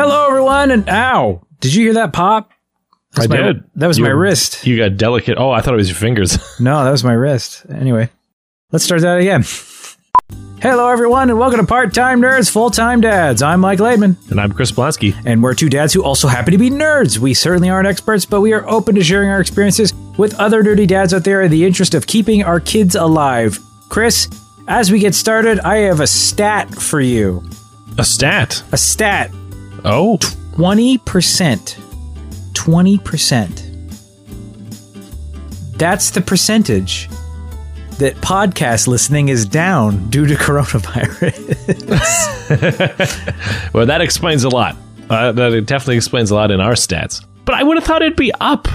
Hello, everyone, and ow! Did you hear that pop? I my- did. That was You- my wrist. You got delicate. Oh, I thought it was your fingers. No, that was my wrist. Anyway, let's start that again. Hello, everyone, and welcome to Part Time Nerds, Full Time Dads. I'm Mike Laidman, and I'm Chris Blansky. and we're two dads who also happen to be nerds. We certainly aren't experts, but we are open to sharing our experiences with other nerdy dads out there in the interest of keeping our kids alive. Chris, as we get started, I have a stat for you. A stat. A stat Oh, 20%. 20%. That's the percentage that podcast listening is down due to coronavirus. well, that explains a lot. Uh, that definitely explains a lot in our stats. But I would have thought it'd be up.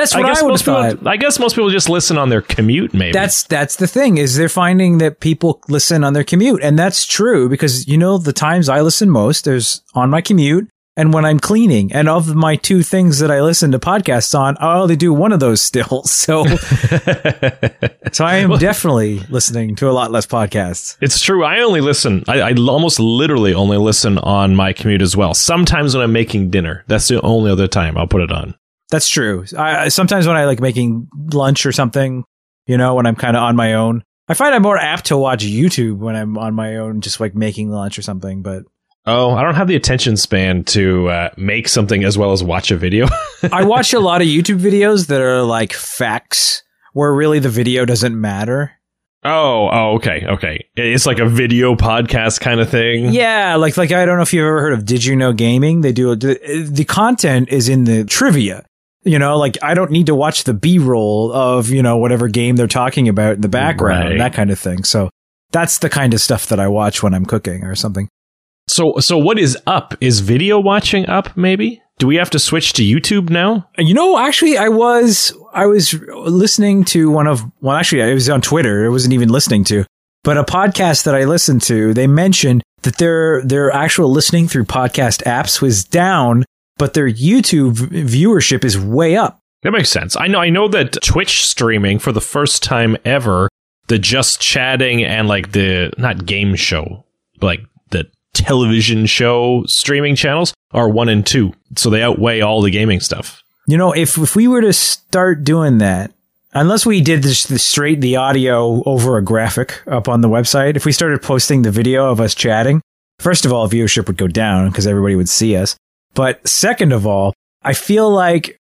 That's what I, guess would most people. I guess most people just listen on their commute. Maybe That's that's the thing is they're finding that people listen on their commute, and that's true because you know the times I listen most there's on my commute and when I'm cleaning. And of my two things that I listen to podcasts on, I only do one of those still. So so I am definitely listening to a lot less podcasts. It's true. I only listen. I, I almost literally only listen on my commute as well. Sometimes when I'm making dinner, that's the only other time I'll put it on. That's true. I, sometimes when I like making lunch or something, you know, when I'm kind of on my own, I find I'm more apt to watch YouTube when I'm on my own, just like making lunch or something. But Oh, I don't have the attention span to uh, make something as well as watch a video. I watch a lot of YouTube videos that are like facts, where really the video doesn't matter. oh, oh, okay, okay. It's like a video podcast kind of thing. Yeah, like like I don't know if you've ever heard of Did You Know Gaming? They do the, the content is in the trivia. You know, like I don't need to watch the B roll of you know whatever game they're talking about in the background, Right. that kind of thing. So that's the kind of stuff that I watch when I'm cooking or something. So, so what is up? Is video watching up? Maybe. Do we have to switch to YouTube now? You know, actually, I was I was listening to one of well, actually, it was on Twitter. I wasn't even listening to, but a podcast that I listened to. They mentioned that their their actual listening through podcast apps was down, but their YouTube viewership is way up. That makes sense. I know. I know that Twitch streaming for the first time ever, the just chatting and like the not game show, but like the television show streaming channels are one and two, so they outweigh all the gaming stuff. You know, if if we were to start doing that, unless we did this the straight the audio over a graphic up on the website, if we started posting the video of us chatting, first of all, viewership would go down because everybody would see us. But second of all, I feel like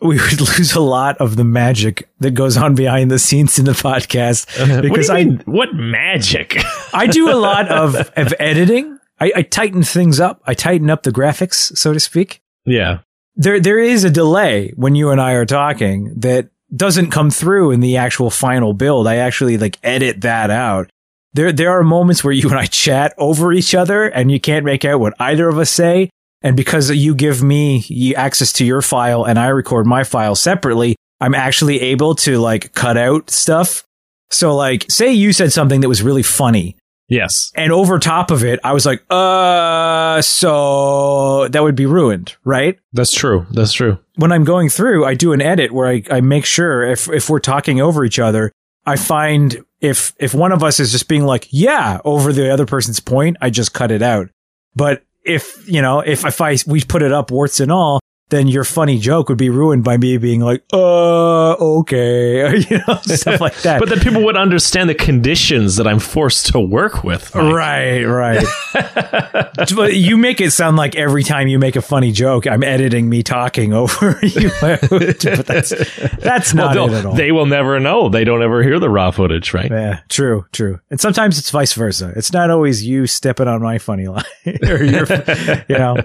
we would lose a lot of the magic that goes on behind the scenes in the podcast uh, because what I mean? what magic? I do a lot of of editing. I, I tighten things up. I tighten up the graphics, so to speak yeah. there there is a delay when you and I are talking that doesn't come through in the actual final build. I actually like edit that out. There there are moments where you and I chat over each other and you can't make out what either of us say. And because you give me access to your file and I record my file separately, I'm actually able to like cut out stuff. So like say you said something that was really funny Yes. and over top of it, I was like, uh, so that would be ruined, right? That's true. That's true. when I'm going through, I do an edit where I, I make sure if, if we're talking over each other, I find if, if one of us is just being like, yeah, over the other person's point, I just cut it out. But if, you know, if, if I, we put it up warts and all, then your funny joke would be ruined by me being like, uh, okay, you know, stuff like that. But then people would understand the conditions that I'm forced to work with. Mike. Right, right. but you make it sound like every time you make a funny joke, I'm editing me talking over you. but that's that's Well, not they'll- it at all. they will never know. They don't ever hear the raw footage, right? yeah, true, true. And sometimes it's vice versa. It's not always you stepping on my funny line or your, you know.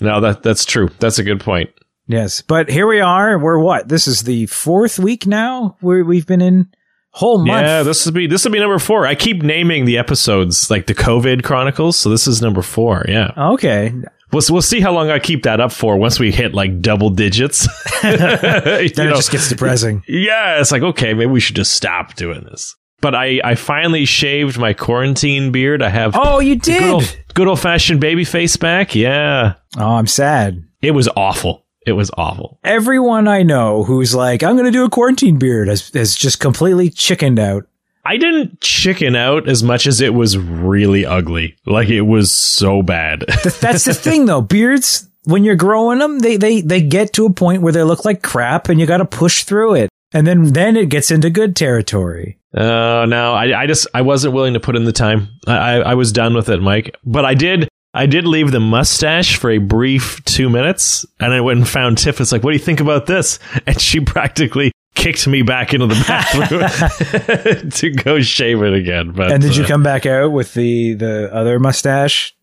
No, that that's true. That's a good point. Yes, but here we are. We're what? This is the fourth week now. Where we've been in whole month. Yeah, this would be this would be number four. I keep naming the episodes like the COVID Chronicles, so this is number four. Yeah, okay. we'll we'll see how long I keep that up for once we hit like double digits. Then it know, just gets depressing. yeah, it's like okay, maybe we should just stop doing this. But I I finally shaved my quarantine beard. I have Oh, you good did. old, good old fashioned baby face back. Yeah, Oh, I'm sad. it was awful. It was awful. everyone I know who's like, I'm going to do a quarantine beard has, has just completely chickened out. I didn't chicken out as much as it was really ugly. Like it was so bad. That's the thing though. Beards, when you're growing them, they, they, they get to a point where they look like crap and you got to push through it. And then, then it gets into good territory. Oh, uh, no, I, I just, I wasn't willing to put in the time. I, I, I was done with it, Mike. But I did, I did leave the mustache for a brief two minutes, and I went and found Tiff. It's like, what do you think about this? And she practically kicked me back into the bathroom to go shave it again. But and did you uh, come back out with the the other mustache?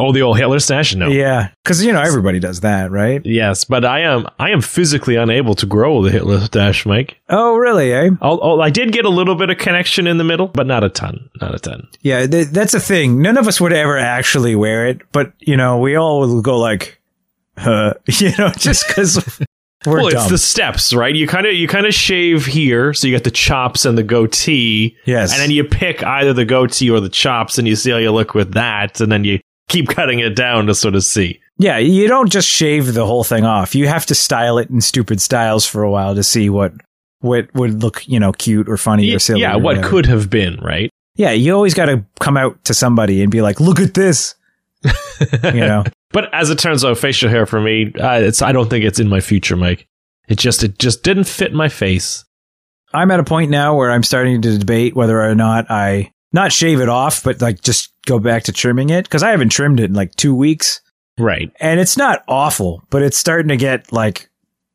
Oh, the old Hitler stash? No. Yeah, because you know everybody does that, right? Yes, but I am I am physically unable to grow the Hitler stash, Mike. Oh, really? Eh? I did get a little bit of connection in the middle, but not a ton. Not a ton. Yeah, th- that's a thing. None of us would ever actually wear it, but you know, we all will go like, uh, you know, just because We're well, dumb. it's the steps, right? You kind of you kind of shave here, so you get the chops and the goatee. Yes, and then you pick either the goatee or the chops, and you see how you look with that, and then you keep cutting it down to sort of see. Yeah, you don't just shave the whole thing off. You have to style it in stupid styles for a while to see what what would look, you know, cute or funny or silly. Yeah, or what whatever. could have been, right? Yeah, you always got to come out to somebody and be like, "Look at this." you know. But as it turns out, facial hair for me, uh, it's I don't think it's in my future, Mike. It just it just didn't fit my face. I'm at a point now where I'm starting to debate whether or not I not shave it off, but like just go back to trimming it because I haven't trimmed it in like two weeks. Right. And it's not awful, but it's starting to get like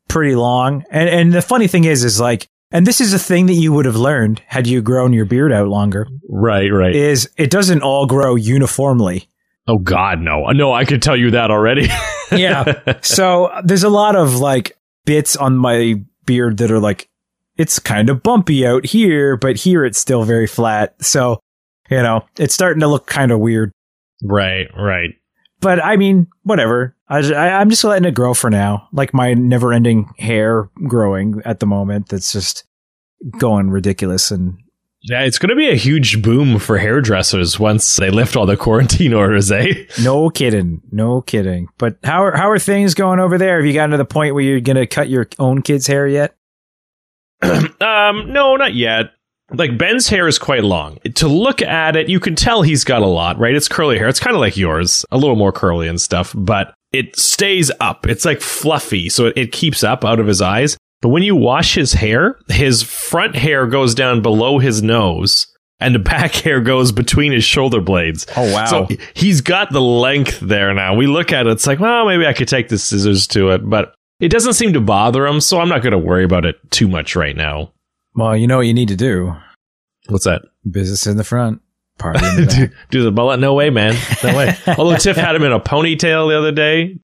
pretty long. And and the funny thing is, is like, and this is a thing that you would have learned had you grown your beard out longer. Right. Right. Is it doesn't all grow uniformly. Oh God, no, no! I could tell you that already. yeah. So there's a lot of like bits on my beard that are like it's kind of bumpy out here, but here it's still very flat. So you know, it's starting to look kind of weird. Right, right. But I mean, whatever. I, I, am just letting it grow for now. Like my never ending hair growing at the moment. That's just going ridiculous. And yeah, it's going to be a huge boom for hairdressers once they lift all the quarantine orders, eh? No kidding. No kidding. But how are, how are things going over there? Have you gotten to the point where you're going to cut your own kids' hair yet? um, no, not yet like Ben's hair is quite long. To look at it, you can tell he's got a lot, right? It's curly hair. It's kind of like yours, a little more curly and stuff, but it stays up. It's like fluffy, so it, it keeps up out of his eyes. But when you wash his hair, his front hair goes down below his nose and the back hair goes between his shoulder blades. Oh wow. So he's got the length there now. We look at it, it's like, well, maybe I could take the scissors to it, but it doesn't seem to bother him, so I'm not going to worry about it too much right now. Well, you know what you need to do. What's that? Business in the front, party in the do, do, the mullet? No way, man. No way. Although Tiff had him in a ponytail the other day,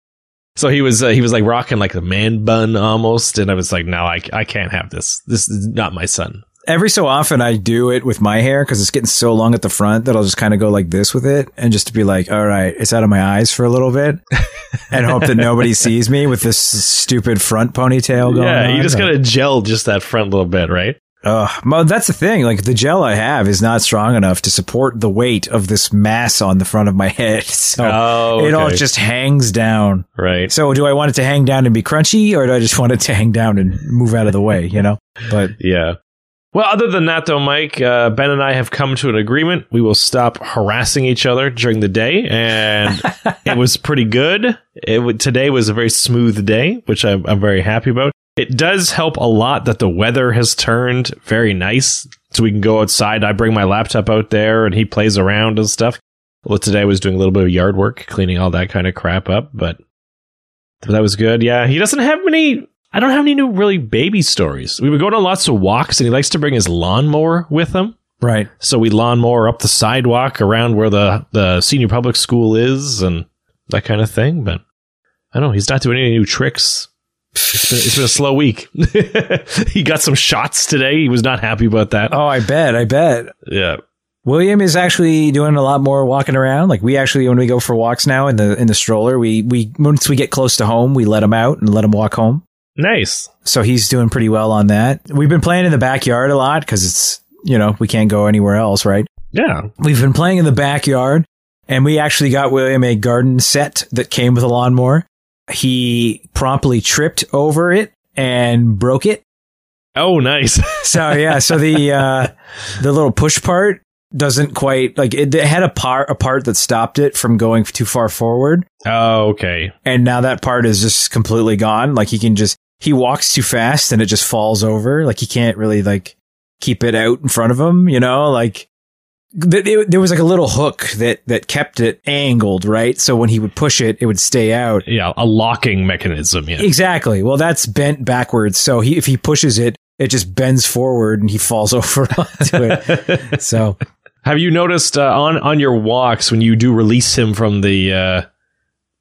so he was uh, he was like rocking like a man bun almost, and I was like, no, I I can't have this. This is not my son. Every so often, I do it with my hair because it's getting so long at the front that I'll just kind of go like this with it, and just to be like, all right, it's out of my eyes for a little bit, and hope that nobody sees me with this stupid front ponytail going. Yeah, on. you just gotta gel just that front little bit, right? Uh, well, that's the thing. Like the gel I have is not strong enough to support the weight of this mass on the front of my head. So oh, okay. it all just hangs down. Right. So do I want it to hang down and be crunchy or do I just want it to hang down and move out of the way, you know? But yeah. Well, other than that, though, Mike, uh, Ben and I have come to an agreement. We will stop harassing each other during the day, and it was pretty good. It, today was a very smooth day, which I'm, I'm very happy about. It does help a lot that the weather has turned very nice, so we can go outside. I bring my laptop out there, and he plays around and stuff. Well, today I was doing a little bit of yard work, cleaning all that kind of crap up, but that was good. Yeah, he doesn't have many. I don't have any new really baby stories. We were going on lots of walks, and he likes to bring his lawnmower with him. Right. So we lawnmower up the sidewalk around where the the senior public school is, and that kind of thing. But I don't know. He's not doing any new tricks. It's been, it's been a slow week. he got some shots today. He was not happy about that. Oh, I bet. I bet. Yeah. William is actually doing a lot more walking around. Like we actually, when we go for walks now in the in the stroller, we we once we get close to home, we let him out and let him walk home. Nice. So he's doing pretty well on that. We've been playing in the backyard a lot because it's you know we can't go anywhere else, right? Yeah. We've been playing in the backyard, and we actually got William a garden set that came with a lawnmower he promptly tripped over it and broke it. Oh, nice. So yeah, so the uh, the little push part doesn't quite like it, it had a part a part that stopped it from going too far forward, oh, okay. and now that part is just completely gone. Like he can just he walks too fast and it just falls over. Like he can't really like keep it out in front of him. You know, like th- it- there was like a little hook that that kept it angled, right? So when he would push it, it would stay out. Yeah, a locking mechanism. Yeah. Exactly. Well, that's bent backwards. So he if he pushes it, it just bends forward and he falls over onto it. So Have you noticed uh, on on your walks when you do release him from the uh,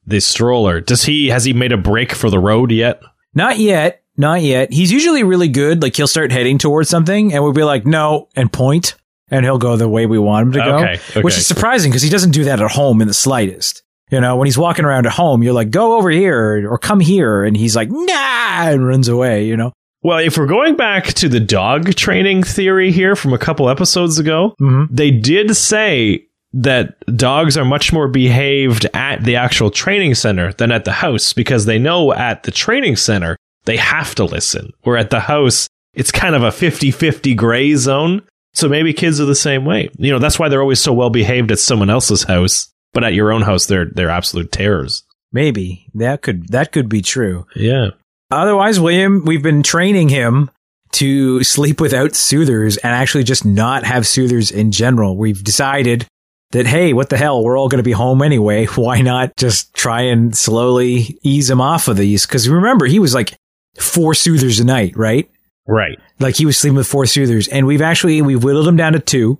the stroller? Does he has he made a break for the road yet? Not yet, not yet. He's usually really good. Like he'll start heading towards something and we'll be like, no, and point, and he'll go the way we want him to go. Okay, okay. Which is surprising because he doesn't do that at home in the slightest. You know, when he's walking around at home, you're like, go over here or come here. And he's like, nah, and runs away, you know? Well, if we're going back to the dog training theory here from a couple episodes ago, Mm-hmm. they did say that dogs are much more behaved at the actual training center than at the house because they know at the training center they have to listen. Where at the house, it's kind of a 50 50 gray zone. So maybe kids are the same way. You know, that's why they're always so well behaved at someone else's house, but at your own house, they're, they're absolute terrors. Maybe that could, that could be true. Yeah. Otherwise, William, we've been training him to sleep without soothers and actually just not have soothers in general. We've decided that, hey, what the hell? We're all going to be home anyway. Why not just try and slowly ease him off of these? Because remember, he was like four soothers a night, right? Right. Like he was sleeping with four soothers and we've actually, we've whittled him down to two.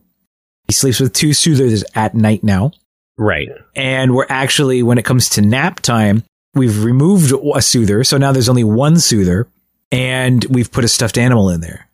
He sleeps with two soothers at night now. Right. And we're actually, when it comes to nap time, we've removed a soother. So now there's only one soother and we've put a stuffed animal in there.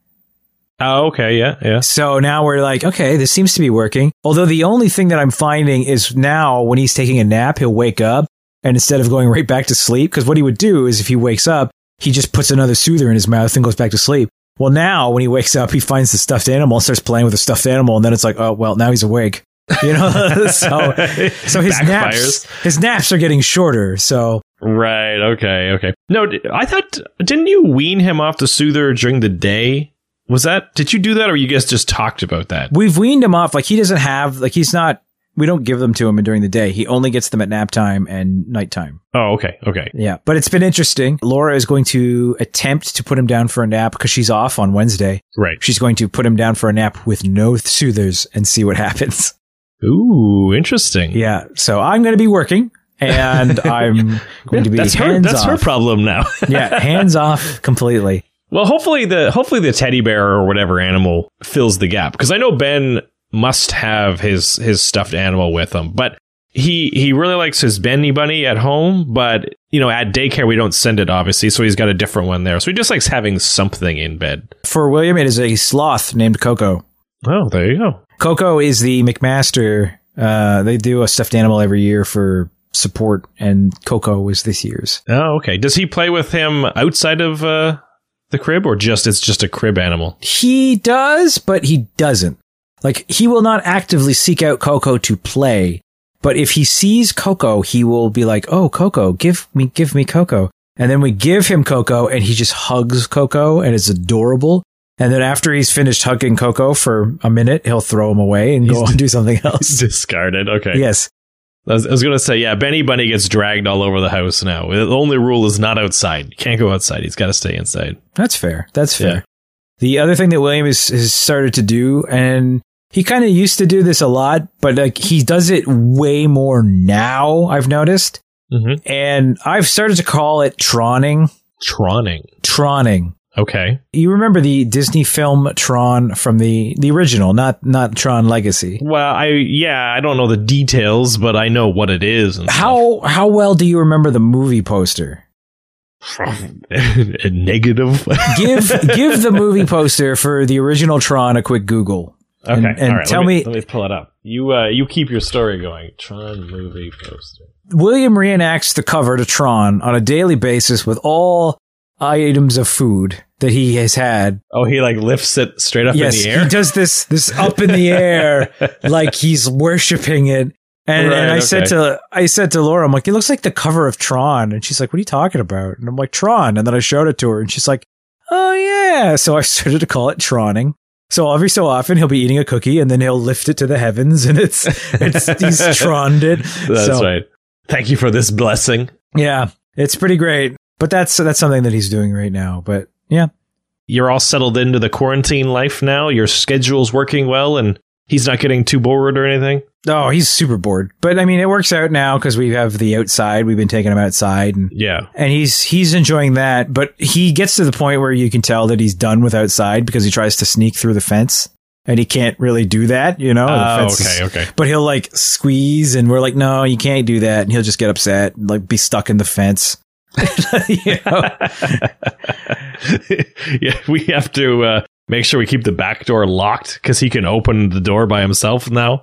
Oh, okay. Yeah. Yeah. So now we're like, okay, this seems to be working. Although the only thing that I'm finding is now when he's taking a nap, he'll wake up and instead of going right back to sleep, because what he would do is if he wakes up, he just puts another soother in his mouth and goes back to sleep. Well, now when he wakes up, he finds the stuffed animal and starts playing with the stuffed animal. And then it's like, oh, well, now he's awake. You know, so so his naps his naps are getting shorter. So Right. Okay. Okay. No, I thought didn't you wean him off the soother during the day? Was that did you do that, or you guys just talked about that? we've weaned him off. Like he doesn't have like he's not. We don't give them to him during the day. He only gets them at nap time and nighttime. Oh, okay. Okay. Yeah, but it's been interesting. Laura is going to attempt to put him down for a nap because she's off on Wednesday. Right. She's going to put him down for a nap with no soothers and see what happens. Ooh, interesting. Yeah, so I'm going to be working and I'm going to be that's her. hands That's off. her problem now. yeah, hands off completely. Well, hopefully the hopefully the teddy bear or whatever animal fills the gap because I know Ben must have his his stuffed animal with him, but. He he really likes his Benny Bunny at home, but you know at daycare we don't send it obviously, so he's got a different one there. So he just likes having something in bed. For William, it is a sloth named Coco. Oh, there you go. Coco is the McMaster. Uh, they do a stuffed animal every year for support, and Coco was this year's. Oh, okay. Does he play with him outside of uh, the crib, or just it's just a crib animal? He does, but he doesn't. Like he will not actively seek out Coco to play, but if he sees Coco, he will be like, "Oh, Coco, give me, give me Coco." And then we give him Coco, and he just hugs Coco, and it's adorable. And then after he's finished hugging Coco for a minute, he'll throw him away and go He's- and do something else. Discarded. Okay. yes, I was, I was going to say, yeah, Benny Bunny gets dragged all over the house now. The only rule is not outside. You can't go outside. He's got to stay inside. That's fair. That's fair. Yeah. The other thing that William has, has started to do, and he kind of used to do this a lot, but like he does it way more now, I've noticed. Mm-hmm. And I've started to call it troning. Troning. Troning. Okay. You remember the Disney film Tron from the, the original, not not Tron Legacy. Well, I yeah, I don't know the details, but I know what it is. And How how well do you remember the movie poster? stuff. negative. Give give the movie poster for the original Tron a quick Google. Okay, And- and all right. tell let me, me- Let me pull it up. You uh, you keep your story going. Tron movie poster. William reenacts the cover to Tron on a daily basis with all items of food that he has had. Oh, he like lifts it straight up yes, in the air. he does this this up in the air like he's worshiping it. And, Right, and I said to I said to Laura, I'm like, it looks like the cover of Tron, and she's like, what are you talking about? And I'm like, Tron, and then I showed it to her, and she's like, oh yeah. So I started to call it Troning. So every so often he'll be eating a cookie and then he'll lift it to the heavens and it's, it's he's troned it. That's So, right. Thank you for this blessing. Yeah, it's pretty great. But that's that's something that he's doing right now. But yeah, You're all settled into the quarantine life now. Your schedule's working well, and he's not getting too bored or anything. oh, he's super bored. But I mean, it works out now because we have the outside. We've been taking him outside and. Yeah. And he's he's enjoying that, but he gets to the point where you can tell that he's done with outside because he tries to sneak through the fence, and he can't really do that, you know. Oh, okay, okay. But he'll like squeeze, and we're like, no, you can't do that, and he'll just get upset, and, like be stuck in the fence. yeah, we have to uh, make sure we keep the back door locked because he can open the door by himself now.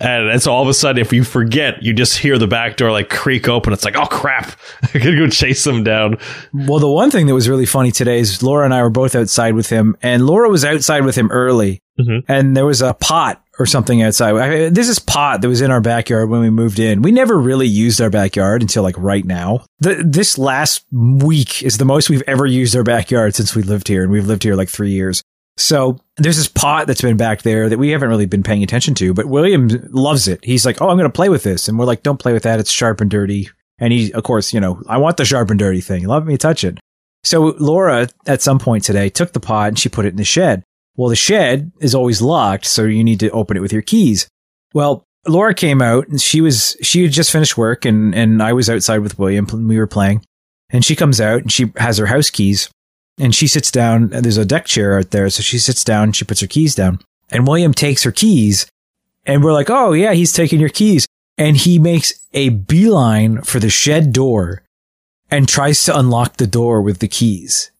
And it's all of a sudden, if you forget, you just hear the back door like creak open. It's like, oh crap, I gotta go chase him down. Well, the one thing that was really funny today is Laura and I were both outside with him, and Laura was outside with him early, Mhm. and there was a pot or something outside. I, this pot that was in our backyard when we moved in. We never really used our backyard until like right now. The, this last week is the most we've ever used our backyard since we lived here, and we've lived here like three years. So there's this pot that's been back there that we haven't really been paying attention to, but William loves it. He's like, "Oh, I'm going to play with this," and we're like, "Don't play with that. It's sharp and dirty." And he, of course, you know, I want the sharp and dirty thing. Let me touch it. So Laura, at some point today, took the pot and she put it in the shed. Well, the shed is always locked, so you need to open it with your keys. Well, Laura came out and she was she had just finished work and and I was outside with William and we were playing. And she comes out and she has her house keys and she sits down there's a deck chair out there, so she sits down she puts her keys down. And William takes her keys and we're like, "Oh, yeah, he's taking your keys." And he makes a beeline for the shed door and tries to unlock the door with the keys.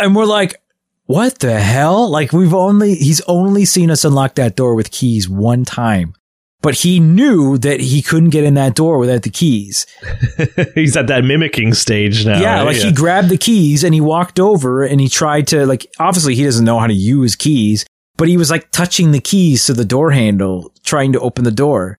And we're like, what the hell? Like we've only, he's only seen us unlock that door with keys one time, but he knew that he couldn't get in that door without the keys. He's at that mimicking stage now. yeah. right? Like he grabbed the keys and he walked over and he tried to like, obviously he doesn't know how to use keys, but he was like touching the keys to the door handle, trying to open the door.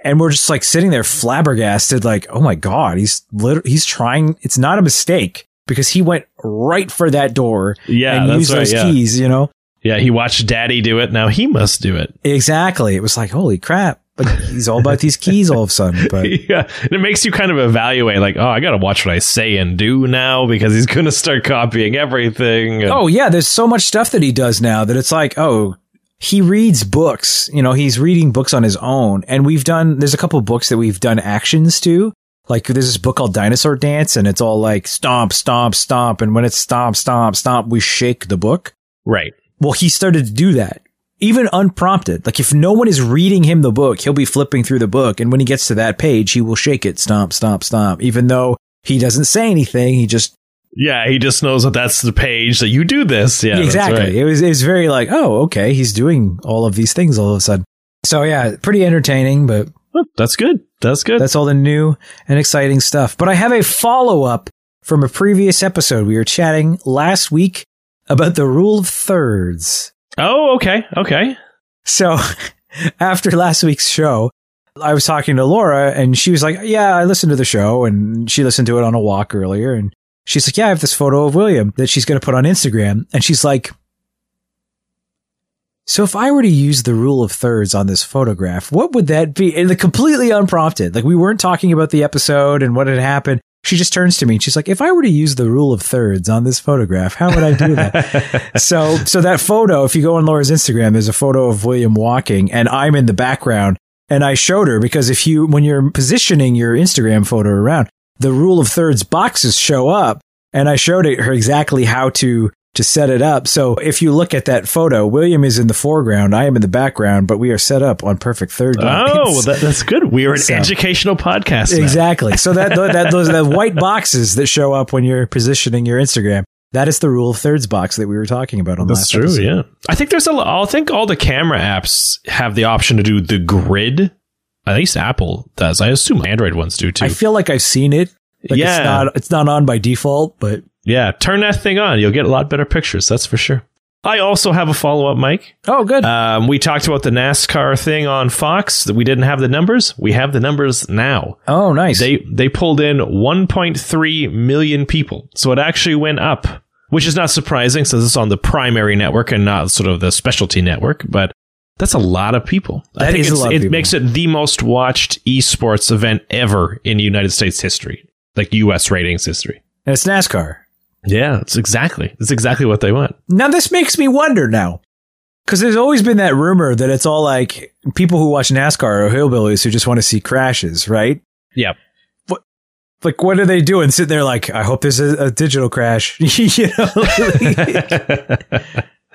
And we're just like sitting there flabbergasted, like, oh my God, he's literally, he's trying, it's not a mistake because he went right for that door yeah, and used right. those Yeah. keys, you know? yeah, he watched Daddy do it. Now he must do it. Exactly. It was like, holy crap. Like he's all about these keys all of a sudden. But yeah, and it makes you kind of evaluate, like, oh, I got to watch what I say and do now because he's going to start copying everything. and- oh yeah, there's so much stuff that he does now that it's like, oh, he reads books. You know, he's reading books on his own. And we've done there's a couple of books that we've done actions to. Like there's this book called Dinosaur Dance, and it's all like stomp, stomp, stomp. And when it's stomp, stomp, stomp, we shake the book. right. Well, he started to do that. Even unprompted. Like if no one is reading him the book, he'll be flipping through the book. And when he gets to that page, he will shake it, stomp, stomp, stomp. Even though he doesn't say anything, he just Yeah, he just knows that that's the page that you do this. Yeah, that's exactly. right. It was it was very like, oh, okay, he's doing all of these things all of a sudden. So yeah, pretty entertaining, but That's good. That's good. that's all the new and exciting stuff. But I have a follow up from a previous episode. We were chatting last week about the rule of thirds. oh, okay. Okay. So after last week's show, I was talking to Laura and she was like, Yeah, I listened to the show and she listened to it on a walk earlier. And she's like, Yeah, I have this photo of William that she's going to put on Instagram. And she's like, So if I were to use the rule of thirds on this photograph, what would that be? And the completely unprompted. Like we weren't talking about the episode and what had happened. She just turns to me and she's like, If I were to use the rule of thirds on this photograph, how would I do that? so so that photo, if you go on Laura's Instagram, there's a photo of William walking and I'm in the background. And I showed her because if you when you're positioning your Instagram photo around, the rule of thirds boxes show up. And I showed her exactly how to to set it up. So if you look at that photo, William is in the foreground, I am in the background, but we are set up on perfect third Oh, well, that, that's good. We are an So- educational podcast. now. Exactly. So that, that those the white boxes that show up when you're positioning your Instagram. That is the rule of thirds box that we were talking about on That's last true. episode. Yeah. I think there's a lot. I think all the camera apps have the option to do the grid. At least Apple does. I assume Android ones do too. I feel like I've seen it. Like Yeah. it's not it's not on by default, but yeah. Turn that thing on. You'll get a lot better pictures. That's for sure. I also have a follow up, Mike. oh, good. Um, we talked about the NASCAR thing on Fox that we didn't have the numbers. We have the numbers now. oh, nice. They they pulled in 1.3 million people, so it actually went up which is not surprising since it's on the primary network and not sort of the specialty network. But that's a lot of people. I think is a lot of it people. makes it the most watched esports event ever in United States history, like U.S. ratings history. And it's NASCAR. Yeah, it's exactly it's exactly what they want. Now this makes me wonder now. Because there's always been that rumor that it's all like people who watch NASCAR are hillbillies who just want to see crashes, right? Yeah. What, like, what are they doing? Sitting there like, I hope there's a, a digital crash. you know,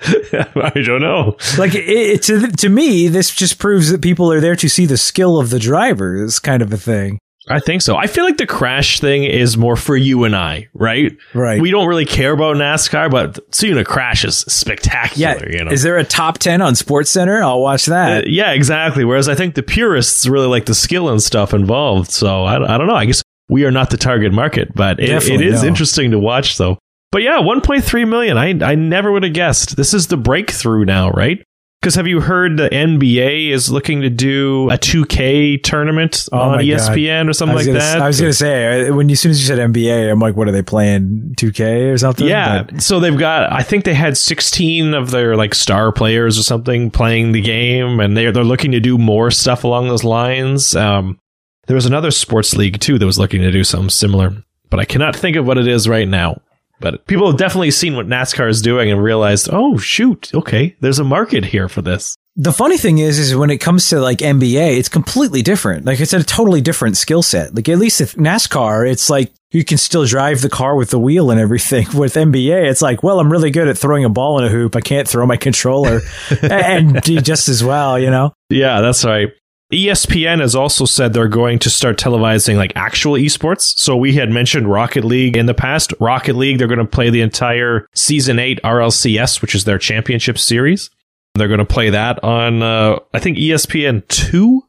I don't know. like it, it, to to me, this just proves that people are there to see the skill of the drivers, kind of a thing, I think so. I feel like the crash thing is more for you and I, right? right? We don't really care about NASCAR, but seeing a crash is yeah. spectacular. You know. Is there a top ten on Sports Center? I'll watch Uh, that. yeah, exactly. Whereas I think the purists really like the skill and stuff involved. So I, I don't know. I guess we are not the target market, but it, it is no. interesting to watch, though. But yeah, 1.3 million. I I never would have guessed. This is the breakthrough now, right? Because have you heard the NBA is looking to do a 2K tournament Oh on my God. ESPN or something like gonna, that? I was gonna say uh, when you, as soon as you said NBA, I'm like, what are they playing? 2K or something? Yeah. But- So they've got I think they had 16 of their like star players or something playing the game and they're they're looking to do more stuff along those lines. Um there was another sports league too that was looking to do something similar, but I cannot think of what it is right now. But people have definitely seen what NASCAR is doing and realized, "Oh, shoot, okay, there's a market here for this." the funny thing is, is when it comes to like NBA, it's completely different. Like it's a totally different skill set. Like at least if NASCAR, it's like you can still drive the car with the wheel and everything. With NBA, it's like, well, I'm really good at throwing a ball in a hoop. I can't throw my controller and do just as well, you know? Yeah, that's right. ESPN has also said they're going to start televising like actual esports. So we had mentioned Rocket League in the past. Rocket League, they're going to play the entire season eight RLCS, which is their championship series. They're going to play that on, uh, I think ESPN two.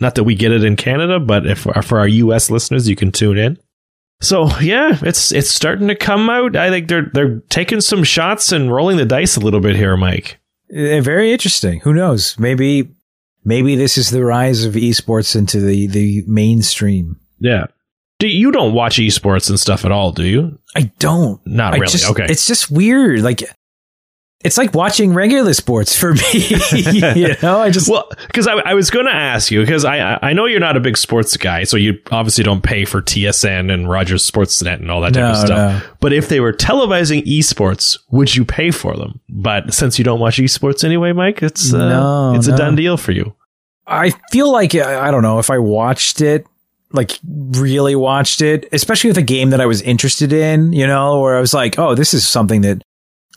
Not that we get it in Canada, but if for our US listeners, you can tune in. So yeah, it's it's starting to come out. I think they're they're taking some shots and rolling the dice a little bit here, Mike. Eh, Very interesting. Who knows? Maybe, maybe this is the rise of esports into the, the mainstream. Yeah. Do you don't watch esports and stuff at all, do you? I don't. Not really. just- okay. It's just weird. Like, it's like watching regular sports for me. you know, I just well, because I, I was going to ask you because I I know you're not a big sports guy, so you obviously don't pay for TSN and Rogers Sportsnet and all that type of stuff. no. But if they were televising esports, would you pay for them? But since you don't watch esports anyway, Mike, it's uh, No, it's a done deal for you. I feel like I I don't know if I watched it, like really watched it, especially with a game that I was interested in, you know, where I was like, oh, this is something that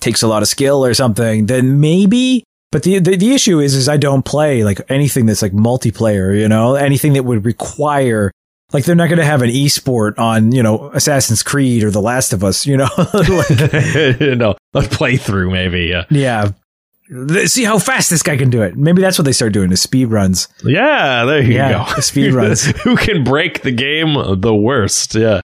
takes a lot of skill or something, then maybe. But the, the the issue is, is I don't play like anything that's like multiplayer, you know, anything that would require. Like they're not going to have an esport on, you know, Assassin's Creed or The Last of Us, you know. like, no, a playthrough maybe. Yeah, yeah, see how fast this guy can do it. Maybe that's what they start doing is speed runs. yeah. There you Yeah, go. speed runs. Who can break the game the worst? Yeah.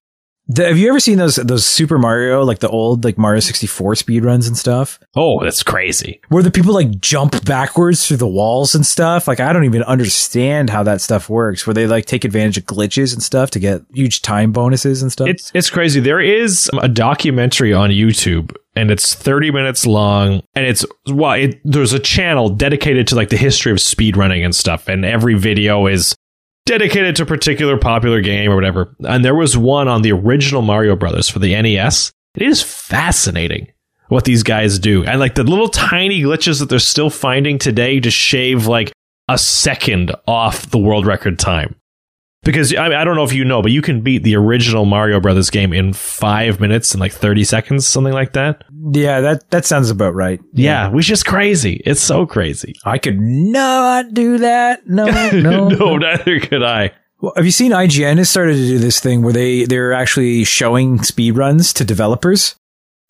The- have you ever seen those those Super Mario, like the old like Mario 64 speed runs and stuff? Oh, that's crazy. Where the people like jump backwards through the walls and stuff? Like I don't even understand how that stuff works. Where they like take advantage of glitches and stuff to get huge time bonuses and stuff. It's it's crazy. There is a documentary on YouTube and it's 30 minutes long and it's well it, there's a channel dedicated to like the history of speedrunning and stuff and every video is dedicated to a particular popular game or whatever. And there was one on the original Mario Brothers for the NES. It is fascinating what these guys do. And like the little tiny glitches that they're still finding today to shave like a second off the world record time. Because I, I don't know if you know, but you can beat the original Mario Brothers game in five minutes and like 30 seconds, something like that. yeah, that that sounds about right. Yeah, which is crazy. It's so crazy. I could not do that. No, no. no, neither could I. Well, have you seen IGN has started to do this thing where they they're actually showing speed runs to developers?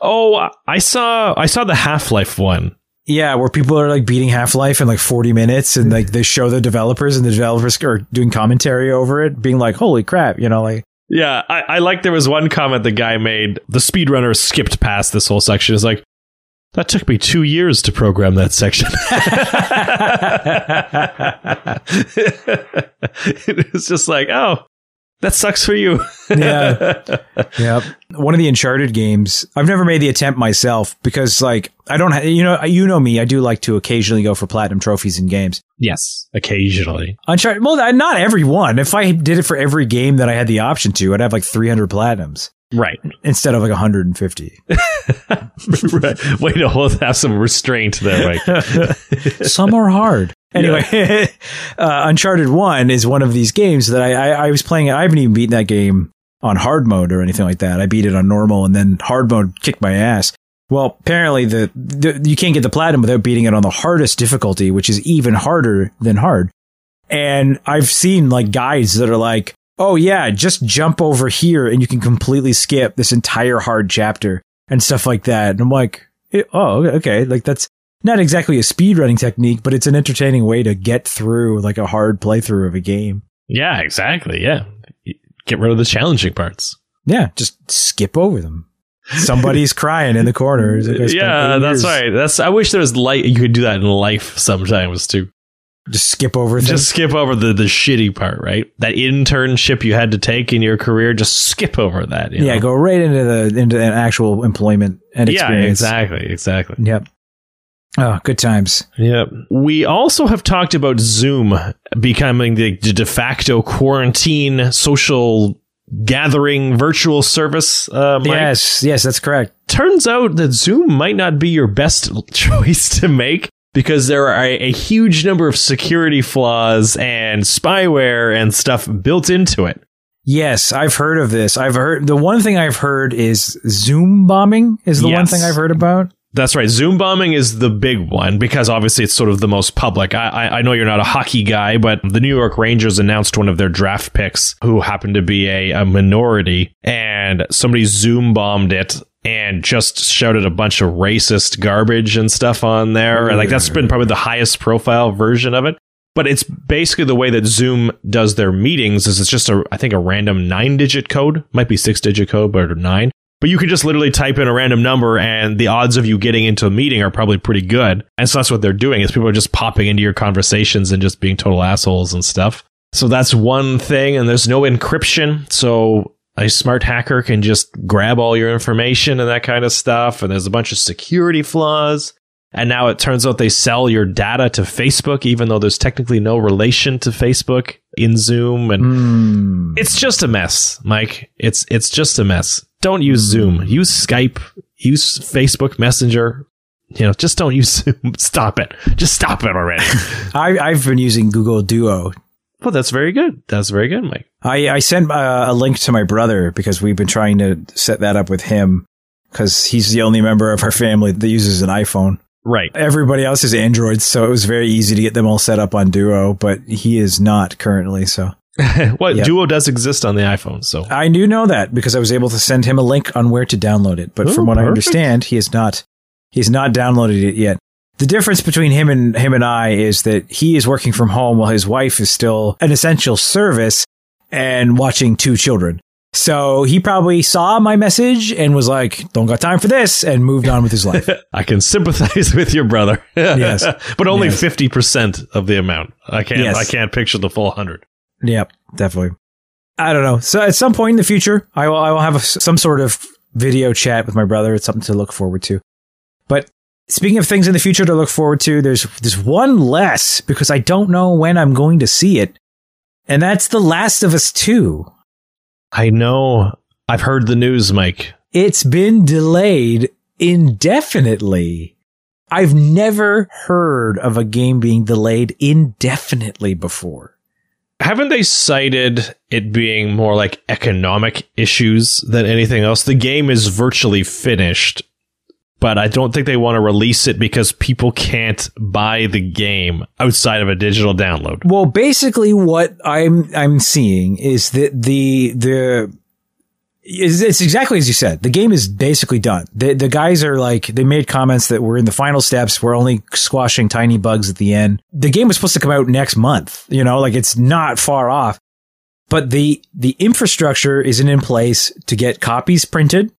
Oh, I saw I saw the Half Life one. Yeah, where people are like beating Half Life in like 40 minutes and like they show the developers and the developers are doing commentary over it, being like, holy crap, you know, like, Yeah, I, I like there was one comment the guy made. The speedrunner skipped past this whole section. Is like, that took me two years to program that section. it's just like, oh, That sucks for you. yeah. Yep. One of the Uncharted games, I've never made the attempt myself because like I don't ha- you know you know me, I do like to occasionally go for platinum trophies in games. Yes, occasionally. Uncharted well, not every one. If I did it for every game that I had the option to, I'd have like 300 platinums. Right. Instead of like 150. right. Wait, no, we'll have some restraint there, Mike. some are hard. Anyway, yeah. uh, Uncharted One is one of these games that I, I, I was playing. I haven't even beaten that game on hard mode or anything like that. I beat it on normal, and then hard mode kicked my ass. Well, apparently the, the you can't get the platinum without beating it on the hardest difficulty, which is even harder than hard. And I've seen like guides that are like, "Oh yeah, just jump over here and you can completely skip this entire hard chapter and stuff like that." And I'm like, "Oh, okay, like that's not exactly a speedrunning technique, but it's an entertaining way to get through like a hard playthrough of a game. Yeah, exactly. Yeah. Get rid of the challenging parts. Yeah, just skip over them. Somebody's crying in the corner. yeah, that's right. That's I wish there was light you could do that in life sometimes too. Just skip over things. Just skip over the, the shitty part, right? That internship you had to take in your career, just skip over that. yeah, know? go right into the into an actual employment and experience. Yeah, exactly, exactly. Yep. Oh, good times. Yep. We also have talked about Zoom becoming the de facto quarantine social gathering virtual service. Uh, yes, yes, that's correct. Turns out that Zoom might not be your best choice to make because there are a, a huge number of security flaws and spyware and stuff built into it. Yes, I've heard of this. I've heard the one thing I've heard is Zoom bombing is the yes. one thing I've heard about. That's right. Zoom bombing is the big one because obviously it's sort of the most public. I, I, I, know you're not a hockey guy, but the New York Rangers announced one of their draft picks who happened to be a, a minority, and somebody Zoom bombed it and just shouted a bunch of racist garbage and stuff on there. Like that's been probably the highest profile version of it. But it's basically the way that Zoom does their meetings is it's just a I think a random nine digit code, might be six digit code, but nine. But you can just literally type in a random number and the odds of you getting into a meeting are probably pretty good. And so that's what they're doing is people are just popping into your conversations and just being total assholes and stuff. So that's one thing. And there's no encryption. So a smart hacker can just grab all your information and that kind of stuff. And there's a bunch of security flaws. And now it turns out they sell your data to Facebook, even though there's technically no relation to Facebook in Zoom. And mm. it's just a mess, Mike. It's, it's just a mess don't use Zoom. Use Skype. Use Facebook Messenger. You know, just don't use Zoom. Stop it. Just stop it already. I, I've been using Google Duo. Well, that's very good. That's very good, Mike. I, I sent uh, a link to my brother because we've been trying to set that up with him because he's the only member of our family that uses an iPhone. Right. Everybody else is Androids, so it was very easy to get them all set up on Duo, but he is not currently. So well, yep. Duo does exist on the iPhone, so I do know that because I was able to send him a link on where to download it. But Ooh, from what perfect. I understand, he has not he's not downloaded it yet. The difference between him and him and I is that he is working from home while his wife is still an essential service and watching two children. So he probably saw my message and was like, "Don't got time for this," and moved on with his life. I can sympathize with your brother. yes, but only fifty yes. percent of the amount. I can't. Yes. I can't picture the full hundred. Yep, definitely. I don't know. So at some point in the future, I will I will have a, some sort of video chat with my brother. It's something to look forward to. But speaking of things in the future to look forward to, there's there's one less because I don't know when I'm going to see it, and that's The Last of Us Two. I know. I've heard the news, Mike. It's been delayed indefinitely. I've never heard of a game being delayed indefinitely before haven't they cited it being more like economic issues than anything else? The game is virtually finished, but I don't think they want to release it because people can't buy the game outside of a digital download. Well, basically what I'm I'm seeing is that the the it's exactly as you said. The game is basically done. The, the guys are like, they made comments that we're in the final steps. We're only squashing tiny bugs at the end. The game was supposed to come out next month. You know, like it's not far off, but the, the infrastructure isn't in place to get copies printed,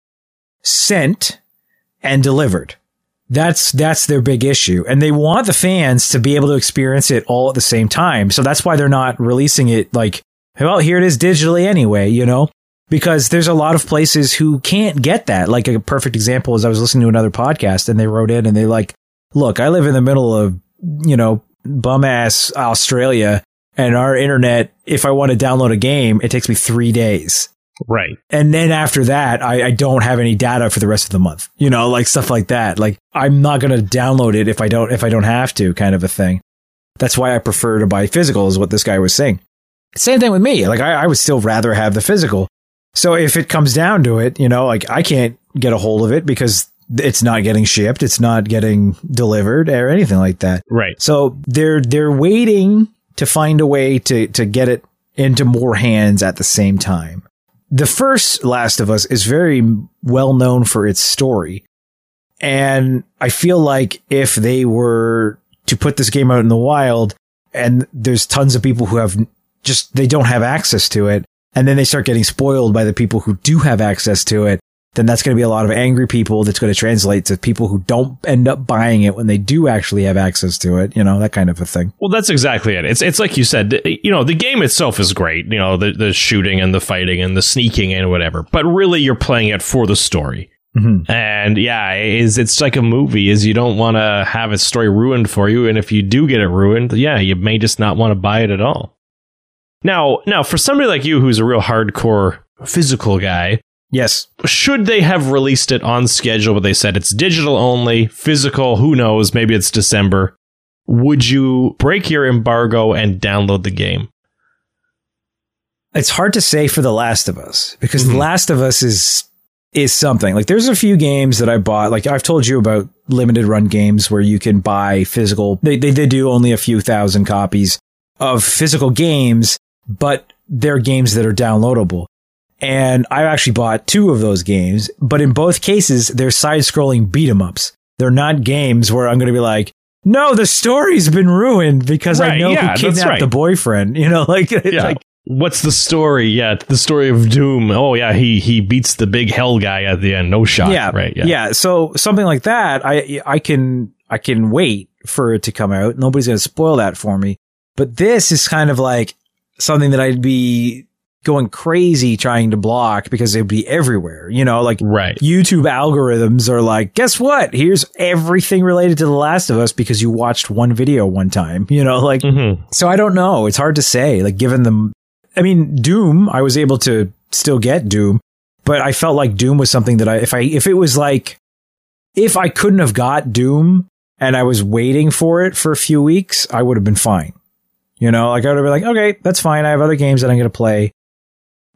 sent and delivered. That's, that's their big issue. And they want the fans to be able to experience it all at the same time. So that's why they're not releasing it like well, here it is digitally anyway, you know? Because there's a lot of places who can't get that. Like a perfect example is I was listening to another podcast and they wrote in and they like, look, I live in the middle of, you know, bum ass Australia and our internet, if I want to download a game, it takes me three days. Right. And then after that, I, I don't have any data for the rest of the month. You know, like stuff like that. Like I'm not going to download it if I don't, if I don't have to kind of a thing. That's why I prefer to buy physical is what this guy was saying. Same thing with me. Like I, I would still rather have the physical. So if it comes down to it, you know, like I can't get a hold of it because it's not getting shipped, it's not getting delivered or anything like that. Right. So they're they're waiting to find a way to to get it into more hands at the same time. The first Last of Us is very well known for its story. And I feel like if they were to put this game out in the wild and there's tons of people who have just they don't have access to it and then they start getting spoiled by the people who do have access to it then that's going to be a lot of angry people that's going to translate to people who don't end up buying it when they do actually have access to it you know that kind of a thing Well, that's exactly it. It's it's like you said. You know, the game itself is great. You know, the the shooting and the fighting and the sneaking and whatever. But really, you're playing it for the story. Mhm. And yeah, is it's like a movie. Is you don't want to have its story ruined for you, and if you do get it ruined, yeah, you may just not want to buy it at all. Now, now for somebody like you who's a real hardcore physical guy, yes. should they have released it on schedule but they said it's digital only physical who knows maybe it's december would you break your embargo and download the game? It's hard to say for the last of us because Mhm. the last of us is is something. Like there's a few games that i bought. Like i've told you about limited run games where you can buy physical they, they, they do only a few thousand copies of physical games but they're games that are downloadable. And i actually bought two of those games but in both cases they're side scrolling beat 'em ups they're not games where i'm going to be like no the story's been ruined because i know yeah, who kidnapped right. the boyfriend. You know like, yeah. like what's the story yeah the story of doom. Oh yeah he he beats the big hell guy at the end. No shot. Yeah, right yeah. So something like that, I I can I can wait for it to come out. Nobody's going to spoil that for me. But this is kind of like something that I'd be going crazy trying to block because it'd be everywhere. You know, like right YouTube algorithms are like, guess what? Here's everything related to The Last of Us because you watched one video one time. You know, like mm-hmm. so I don't know. It's hard to say. Like given them, I mean, Doom, I was able to still get Doom, but I felt like Doom was something that I, if I, if it was like, if I couldn't have got Doom and I was waiting for it for a few weeks, I would have been fine. You know, like I would have been like, okay, that's fine. I have other games that I'm going to play.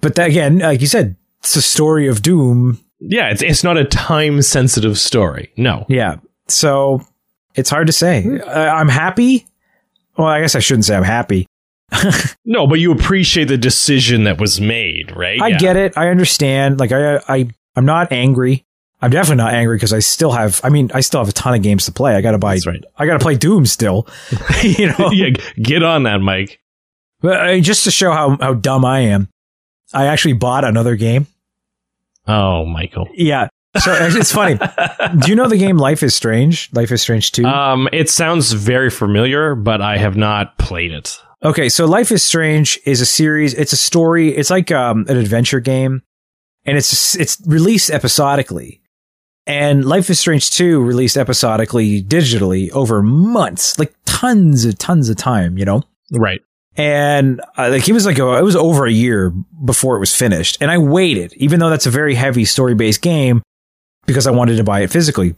But that, again, like you said, it's a story of Doom. yeah it's, it's not a time sensitive story no Yeah. So it's hard to say. Hmm. I, I'm happy. Well, I guess I shouldn't say I'm happy. no but you appreciate the decision that was made right I Yeah. get it. I understand. Like I, I, I'm not angry. I'm definitely not angry because I still have. I mean, I still have a ton of games to play. I got to buy. That's right. I got to play Doom still. you know. yeah get on that mike But uh, just to show how how dumb I am, I actually bought another game. oh michael Yeah. So it's funny. Do you know the game Life is Strange? Life is Strange Two. Um, it sounds very familiar, but I have not played it. Okay, so Life is Strange is a series. It's a story. It's like um, an adventure game, and it's it's released episodically. And Life is Strange two released episodically digitally over months, like tons of tons of time, you know. Right. And uh, like it was like a, it was over a year before it was finished, and I waited, even though that's a very heavy story based game, because I wanted to buy it physically.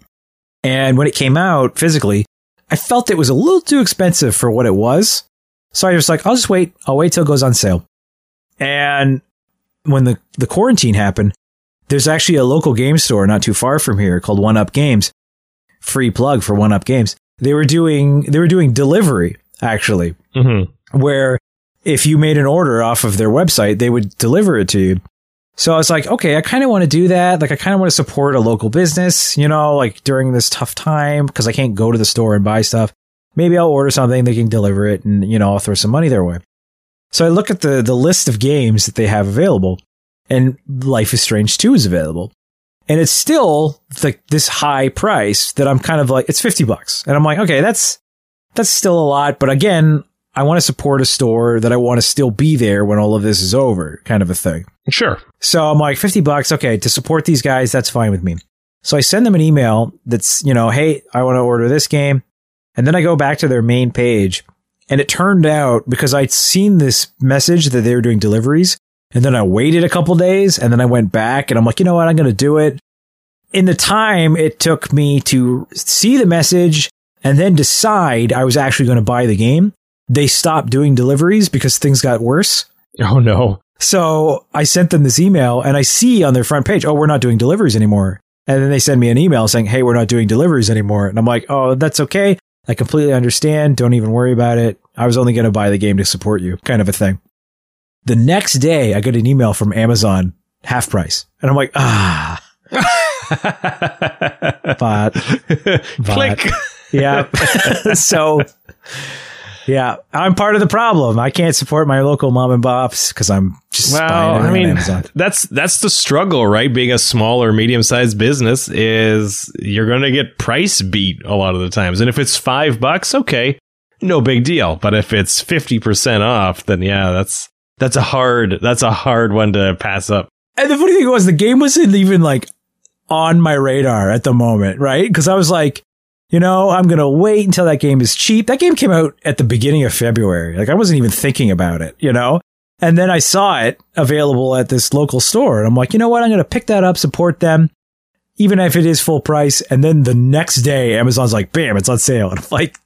And when it came out physically, I felt it was a little too expensive for what it was. So I was like, I'll just wait. I'll wait till it goes on sale. And when the, the quarantine happened, there's actually a local game store not too far from here called One Up Games. Free plug for One Up Games. They were doing they were doing delivery actually, Mm-hmm. where if you made an order off of their website, they would deliver it to you. So I was like, okay, I kind of want to do that. Like, I kind of want to support a local business, you know, like during this tough time because I can't go to the store and buy stuff. Maybe I'll order something, they can deliver it, and you know, I'll throw some money their way. So I look at the the list of games that they have available, and Life is Strange 2 is available. And it's still like this high price that I'm kind of like, it's 50 bucks. And I'm like, okay, that's, that's still a lot. But again, I want to support a store that I want to still be there when all of this is over, kind of a thing. Sure. So I'm like, 50 bucks. Okay. To support these guys, that's fine with me. So I send them an email that's, you know, hey, I want to order this game. And then I go back to their main page. And it turned out because I'd seen this message that they were doing deliveries. And then I waited a couple days and then I went back and I'm like, you know what? I'm going to do it. In the time it took me to see the message and then decide I was actually going to buy the game, they stopped doing deliveries because things got worse. Oh no. So I sent them this email and I see on their front page, oh, we're not doing deliveries anymore. And then they send me an email saying, hey, we're not doing deliveries anymore. And I'm like, oh, that's okay. I completely understand. Don't even worry about it. I was only going to buy the game to support you, kind of a thing. The next day, I get an email from Amazon, half price. And I'm like, ah. but, Click. yeah. so, yeah, I'm part of the problem. I can't support my local mom and pops because I'm just Well, buying I mean, Amazon. that's that's the struggle, right? Being a small or medium sized business is you're going to get price beat a lot of the times, and if it's five bucks, okay, no big deal. But if it's fifty percent off, then yeah, that's that's a hard that's a hard one to pass up. And the funny thing was, the game wasn't even like on my radar at the moment, right? Because I was like, you know, I'm to wait until that game is cheap. That game came out at the beginning of February. Like I wasn't even thinking about it, you know? And then I saw it available at this local store. And I'm like, you know what? I'm to pick that up, support them, even if it is full price. And then the next day, Amazon's like, bam, it's on sale. And I'm like,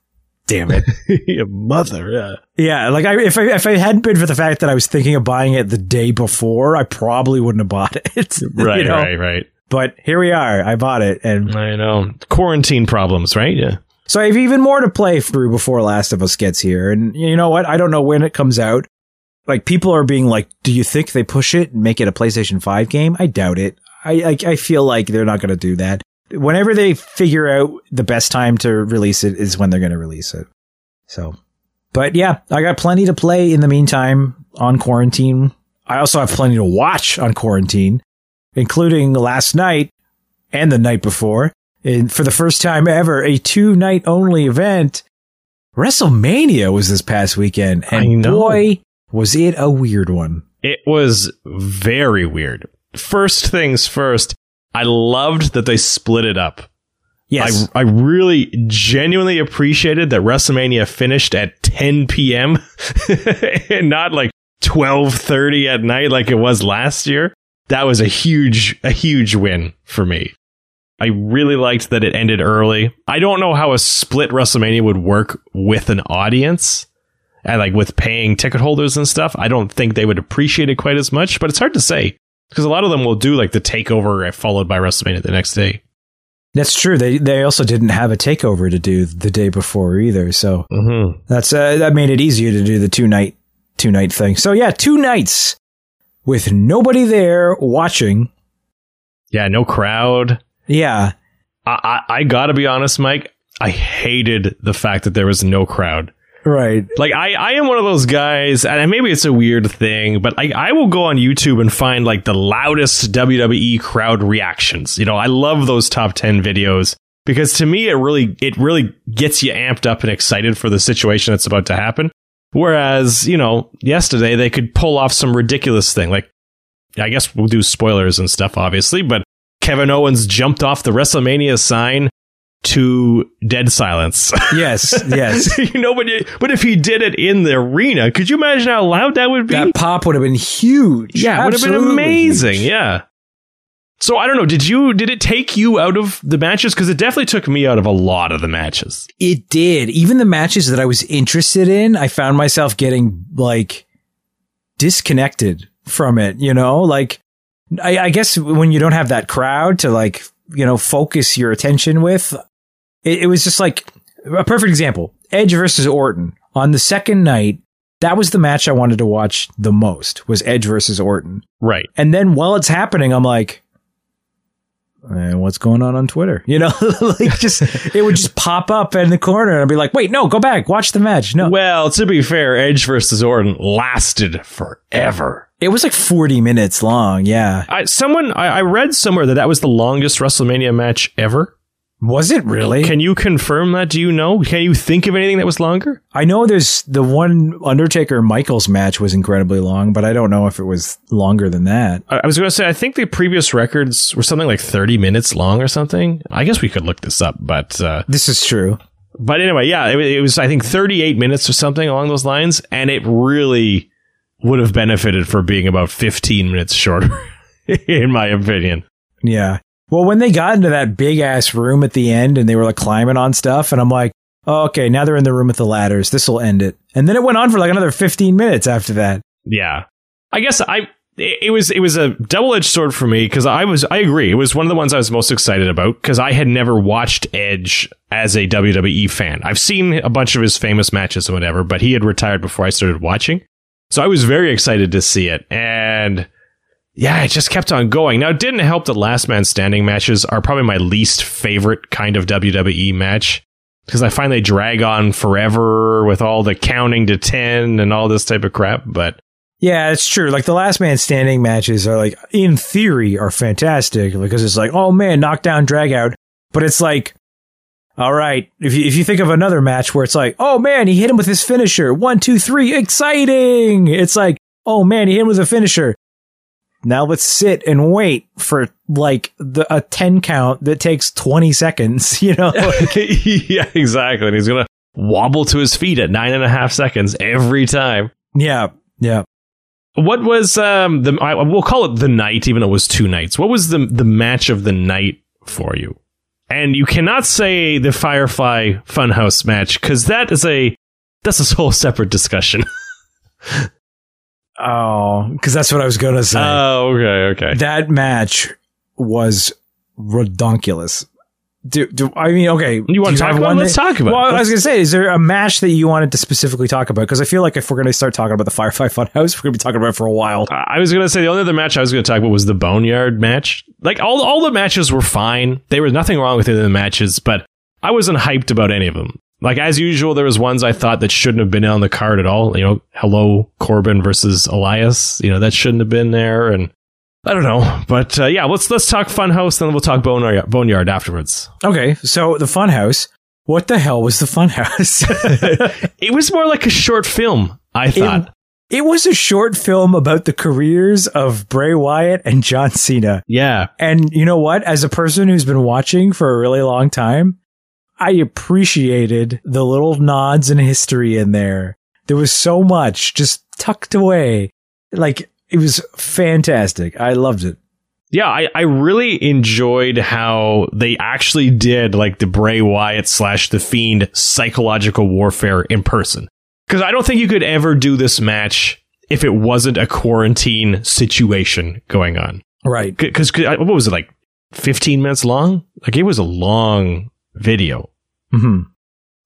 damn it. Your mother, yeah. Yeah, like I, if I if I hadn't been for the fact that I was thinking of buying it the day before, I probably wouldn't have bought it. Right, you know? right, right. But here we are. I bought it, and I know quarantine problems, right? Yeah. so I have even more to play through before Last of Us gets here. And you know what? I don't know when it comes out. Like people are being like, "Do you think they push it and make it a PlayStation Five game?" I doubt it. I I, I feel like they're not going to do that. Whenever they figure out the best time to release it is when they're going to release it. So, but yeah, I got plenty to play in the meantime on quarantine. I also have plenty to watch on quarantine, including last night and the night before. And for the first time ever, a two night only event. WrestleMania was this past weekend, and boy, was it a weird one. It was very weird. First things first, I loved that they split it up. Yes. I, I really genuinely appreciated that WrestleMania finished at 10 p.m. and not like 12:30 at night like it was last year. That was a huge a huge win for me. I really liked that it ended early. I don't know how a split WrestleMania would work with an audience and like with paying ticket holders and stuff. I don't think they would appreciate it quite as much, but it's hard to say because a lot of them will do like the takeover followed by WrestleMania the next day. That's true. They they also didn't have a takeover to do the day before either. So Mm-hmm. that's uh, that made it easier to do the two night two night thing. So yeah, two nights with nobody there watching. Yeah, no crowd. Yeah. I, I, I gotta be honest, Mike. I hated the fact that there was no crowd. Right. Like I, I am one of those guys, and maybe it's a weird thing, but I, I will go on YouTube and find like the loudest WWE crowd reactions. You know, I love those top ten videos because to me, it really, it really gets you amped up and excited for the situation that's about to happen. Whereas, you know, yesterday they could pull off some ridiculous thing. Like, I guess we'll do spoilers and stuff, obviously, but Kevin Owens jumped off the WrestleMania sign to dead silence. Yes. Yes. you know, but, but if he did it in the arena, could you imagine how loud that would be? that pop would have been huge. yeah, it would have been amazing. huge. Yeah. So I don't know. Did you did it take you out of the matches? Because it definitely took me out of a lot of the matches. It did. Even the matches that I was interested in, I found myself getting like disconnected from it, you know? Like, I, I guess when you don't have that crowd to like, you know, focus your attention with, it, it was just like a perfect example Edge versus Orton on the second night. That was the match I wanted to watch the most was Edge versus Orton. Right. And then while it's happening, I'm like, "Eh, what's going on on Twitter? You know, like just, it would just pop up in the corner and I'd be like, wait, no, go back, watch the match. No, Well, to be fair, Edge versus Orton lasted forever. it was like 40 minutes long. Yeah. I, someone I, I read somewhere that that was the longest WrestleMania match ever. Was it really? Can you confirm that? Do you know? Can you think of anything that was longer? I know there's the one Undertaker Michaels match was incredibly long, but I don't know if it was longer than that. I was going to say, I think the previous records were something like 30 minutes long or something. I guess we could look this up, but, uh, This is true. but anyway, yeah, it, it was, I think 38 minutes or something along those lines. And it really would have benefited for being about 15 minutes shorter, in my opinion. Yeah. Well, when they got into that big ass room at the end and they were like climbing on stuff, and I'm like, oh, okay, now they're in the room with the ladders. This will end it. And then it went on for like another 15 minutes after that. Yeah. I guess I it was it was a double-edged sword for me because I was I agree. It was one of the ones I was most excited about because I had never watched Edge as a WWE fan. I've seen a bunch of his famous matches and whatever, but he had retired before I started watching. So I was very excited to see it. And yeah, it just kept on going. Now, it didn't help that last man standing matches are probably my least favorite kind of WWE match because I find they drag on forever with all the counting to 10 and all this type of crap. But Yeah, it's true. Like the last man standing matches are like, in theory, are fantastic because it's like, oh man, knockdown, drag out. But it's like, all right, if you, if you think of another match where it's like, oh man, he hit him with his finisher. One, two, three, exciting. It's like, oh man, he hit him with a finisher. Now let's sit and wait for like the a 10 count that takes 20 seconds, you know? yeah, exactly. And he's going to wobble to his feet at nine and a half seconds every time. yeah. Yeah. What was um the I, we'll call it the night, even though it was two nights. What was the the match of the night for you? And you cannot say the Firefly Funhouse match because that is a that's a whole separate discussion. Oh, because that's what I was going to say. Oh, okay, okay. that match was redonkulous. Do, do I mean okay? You want to talk about? it? Let's talk about. Well, it. I was gonna say, is there a match that you wanted to specifically talk about? Because I feel like if we're gonna start talking about the Firefly Funhouse, we're gonna be talking about it for a while. I was gonna say the only other match I was gonna talk about was the Boneyard match. Like all all the matches were fine. There was nothing wrong with any of the matches, but I wasn't hyped about any of them. Like as usual, there was ones I thought that shouldn't have been on the card at all. You know, hello Corbin versus Elias. You know that shouldn't have been there, and I don't know. But uh, yeah, let's let's talk Funhouse, then we'll talk Boneyard, Boneyard afterwards. Okay, so the Funhouse. What the hell was the Funhouse? It was more like a short film. I thought. it was a short film about the careers of Bray Wyatt and John Cena. yeah, And you know what? As a person who's been watching for a really long time, I appreciated the little nods and history in there. There was so much just tucked away. Like, it was fantastic. I loved it. Yeah, I, I really enjoyed how they actually did like the Bray Wyatt slash the Fiend psychological warfare in person. Because I don't think you could ever do this match if it wasn't a quarantine situation going on. Right. Because uh, what was it like, fifteen minutes long? Like it was a long video. hmm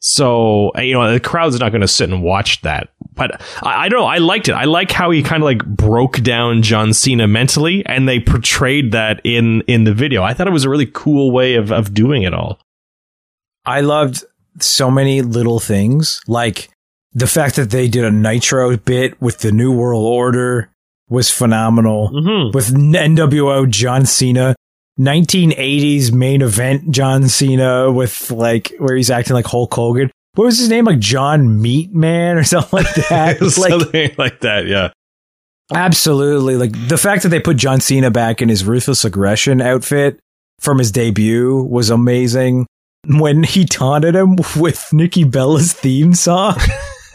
So uh, you know the crowd's not going to sit and watch that. But I, I don't know. I liked it. I like how he kind of like broke down John Cena mentally, and they portrayed that in in the video. I thought it was a really cool way of of doing it all. I loved so many little things. Like the fact that they did a Nitro bit with the New World Order was phenomenal. Mm-hmm. with NWO John Cena. 1980s main event John Cena with like where he's acting like Hulk Hogan. What was his name? Like John Meatman or something like that. like Something like that. Yeah. absolutely. Like the fact that they put John Cena back in his ruthless aggression outfit from his debut was amazing. When he taunted him with Nikki Bella's theme song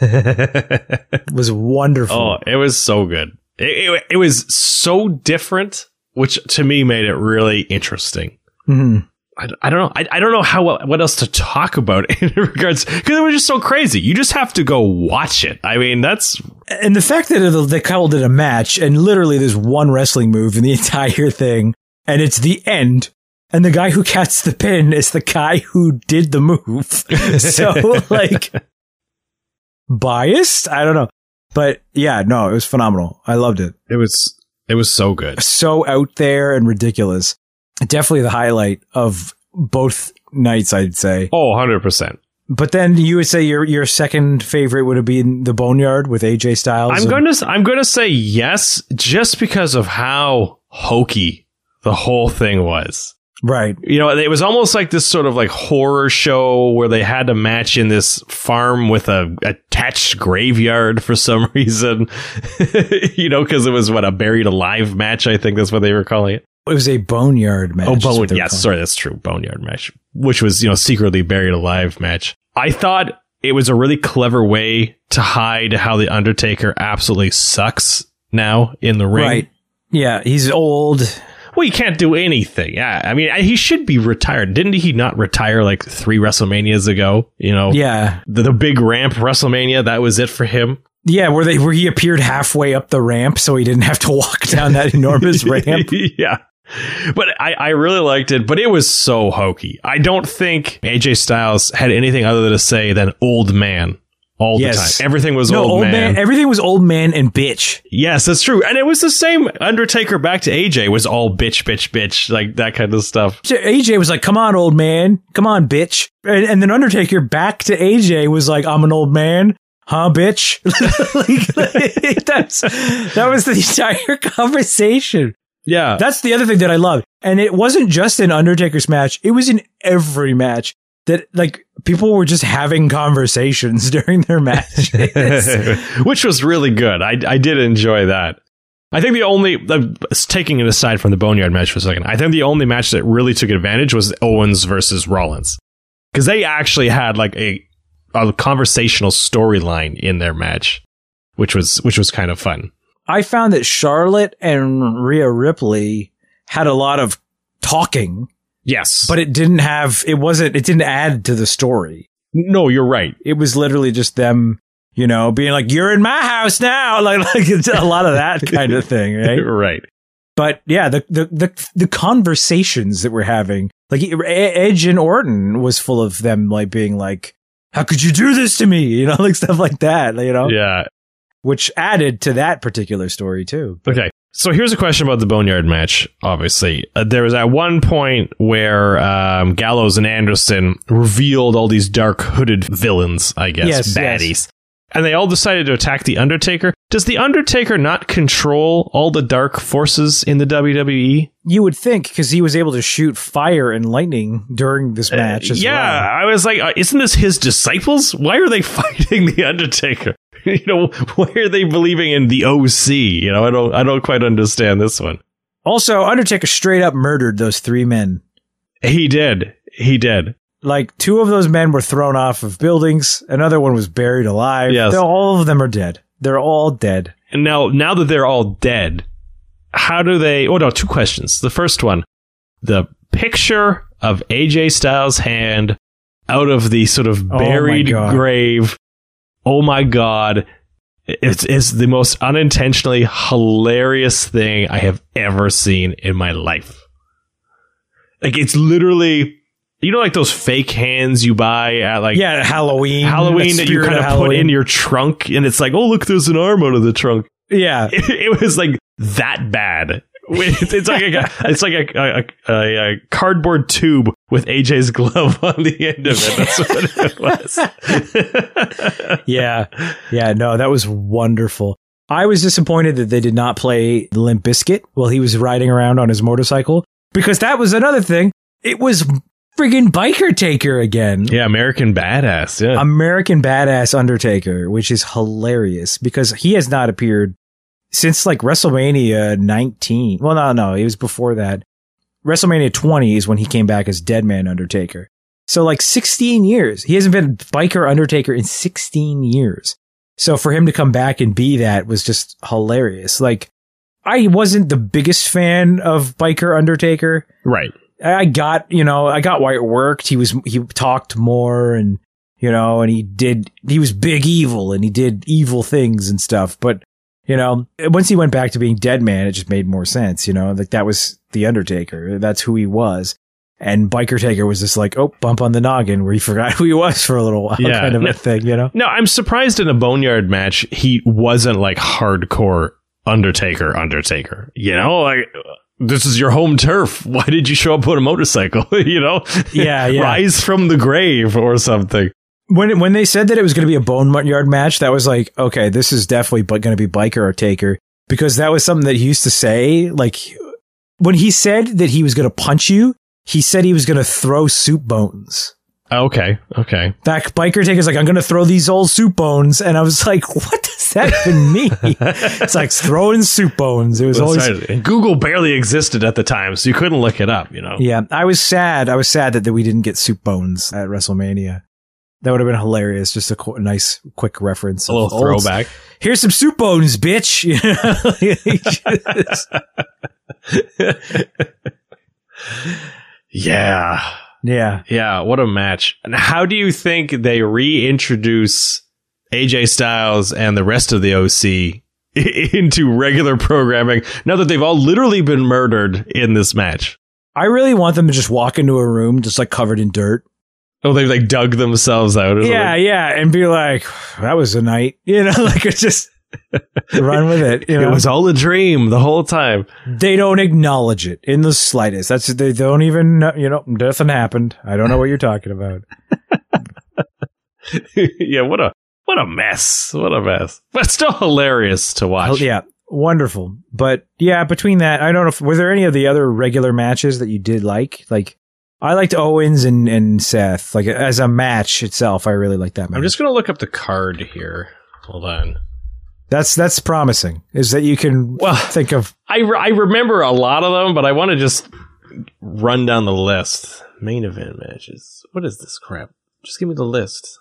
was wonderful. oh, it was so good. It, it, it was so different, which to me made it really interesting. Mhm. I, I don't know. I, I don't know how what else to talk about in regards because it was just so crazy. You just have to go watch it. I mean, that's And the fact that it, they called it a match, and literally there's one wrestling move in the entire thing, and it's the end, and the guy who catches the pin is the guy who did the move. so, like, biased? I don't know. But yeah, no, it was phenomenal. I loved it. it was it was so good. So out there and ridiculous. Definitely the highlight of both nights, I'd say. Oh, 100 percent. But then you would say your your second favorite would have been the Boneyard with AJ Styles. I'm and- to I'm going to say yes, just because of how hokey the whole thing was. Right. You know, it was almost like this sort of like horror show where they had to match in this farm with a attached graveyard for some reason. you know, because it was what a buried alive match. I think that's what they were calling it. It was a boneyard match. Oh, bone. Yes, calling sorry, that's true. Boneyard match, which was you know secretly buried alive match. I thought it was a really clever way to hide how the Undertaker absolutely sucks now in the ring. Right. Yeah, he's old. Well, he can't do anything. Yeah, I mean, he should be retired. Didn't he not retire like three WrestleManias ago? You know, Yeah. the, the big ramp WrestleMania. That was it for him. Yeah, where they where he appeared halfway up the ramp so he didn't have to walk down that enormous ramp. yeah. But I, I really liked it, but it was so hokey. I don't think AJ Styles had anything other to say than old man all Yes. the time. Everything was No, old, man. Everything was old man and bitch. yes, that's true. And it was the same Undertaker back to AJ was all bitch, bitch, bitch, like that kind of stuff. So AJ was like, "Come on, old man. Come on, bitch." And, and then Undertaker back to AJ was like, "I'm an old man." Huh, bitch? like, like, that's, that was the entire conversation. Yeah. That's the other thing that I love. And it wasn't just in Undertaker's match, it was in every match that like people were just having conversations during their matches. which was really good. I, I did enjoy that. I think the only uh, taking it aside from the Boneyard match for a second, I think the only match that really took advantage was Owens versus Rollins because they actually had like a a conversational storyline in their match, which was which was kind of fun. I found that Charlotte and Rhea Ripley had a lot of talking, Yes, but it didn't have, it wasn't, it didn't add to the story. no, you're right. It was literally just them, you know, being like, you're in my house now. Like, like it's a lot of that kind of thing, right? right. But yeah, the, the, the, the conversations that we're having, like Edge and Orton was full of them like being like, how could you do this to me? You know, like stuff like that, you know, Yeah. which added to that particular story too. Okay. So here's a question about the Boneyard match. Obviously, uh, there was at one point where um, Gallows and Anderson revealed all these dark hooded villains, I guess, Yes, baddies, yes. And they all decided to attack the Undertaker. Does the Undertaker not control all the dark forces in the WWE? You would think because he was able to shoot fire and lightning during this match as yeah, well. I was like, uh, isn't this his disciples? Why are they fighting the Undertaker? you know, why are they believing in the OC? You know, I don't, I don't quite understand this one. Also, Undertaker straight up murdered those three men. He did. He did. Like two of those men were thrown off of buildings. Another one was buried alive. Yes. They're- all of them are dead. They're all dead. And now, now that they're all dead, how do they? Oh no, two questions. The first one, the picture of AJ Styles' hand out of the sort of Oh buried God. grave. Oh my god, it's it's the most unintentionally hilarious thing I have ever seen in my life. Like it's literally, you know, like those fake hands you buy at like Yeah, Halloween. Halloween that you kind of put in your trunk, and it's like, oh look, there's an arm out of the trunk. Yeah. It, it was like that bad. It's it's like a it's like a, a, a, a cardboard tube with AJ's glove on the end of it. That's what it was. Yeah. Yeah. No, that was wonderful. I was disappointed that they did not play Limp Bizkit while he was riding around on his motorcycle because that was another thing. It was friggin' Biker Taker again. yeah, American Badass. Yeah, American Badass Undertaker, which is hilarious because he has not appeared since like WrestleMania 19. Well, no, no, it was before that. WrestleMania 20 is when he came back as Deadman Undertaker. So like 16 years. He hasn't been Biker Undertaker in 16 years. So for him to come back and be that was just hilarious. Like I wasn't the biggest fan of Biker Undertaker. right. I got, you know, I got why it worked. He was, he talked more and, you know, and he did, he was big evil and he did evil things and stuff. But, you know, once he went back to being dead man, it just made more sense, you know, like that was the Undertaker. That's who he was. And Biker Taker was just like, oh, bump on the noggin where he forgot who he was for a little while Yeah. kind of a thing, you know? No, I'm surprised in a Boneyard match he wasn't like hardcore Undertaker. Undertaker. You know, like. This is your home turf. Why did you show up on a motorcycle? you know, Yeah, yeah. rise from the grave or something. when when they said that it was going to be a bone yard match, that was like, okay, this is definitely but going to be biker or taker because that was something that he used to say. Like when he said that he was going to punch you, he said he was going to throw soup bones. Oh, okay, okay. That biker taker's like, I'm going to throw these old soup bones. And I was like, what does that even mean? it's like throwing soup bones. It was That's always, right. And Google barely existed at the time, so you couldn't look it up. You know. yeah, I was sad. I was sad that, that we didn't get soup bones at WrestleMania. That would have been hilarious. Just a qu- nice, quick reference. A little of old- throwback. Here's some soup bones, bitch. Yeah. Yeah. Yeah, what a match. And how do you think they reintroduce AJ Styles and the rest of the OC into regular programming now that they've all literally been murdered in this match? I really want them to just walk into a room just like covered in dirt. Oh, they've like dug themselves out. Yeah, something? yeah, and be like, that was a night, you know, like it's just run with it. You know, It was all a dream the whole time. they don't acknowledge it in the slightest. That's they don't even, know, you know, nothing happened. I don't know what you're talking about. yeah, what a what a mess. What a mess. But still hilarious to Oh, watch. yeah, wonderful. But yeah, between that, I don't know. if Were there any of the other regular matches that you did like? Like, I liked Owens and and Seth. Like as a match itself, I really liked that match. I'm just gonna look up the card here. Hold on. That's that's promising. Is that you can Well- think of I, re- I remember a lot of them, but I want to just run down the list. Main event matches. What is this crap? Just give me the list.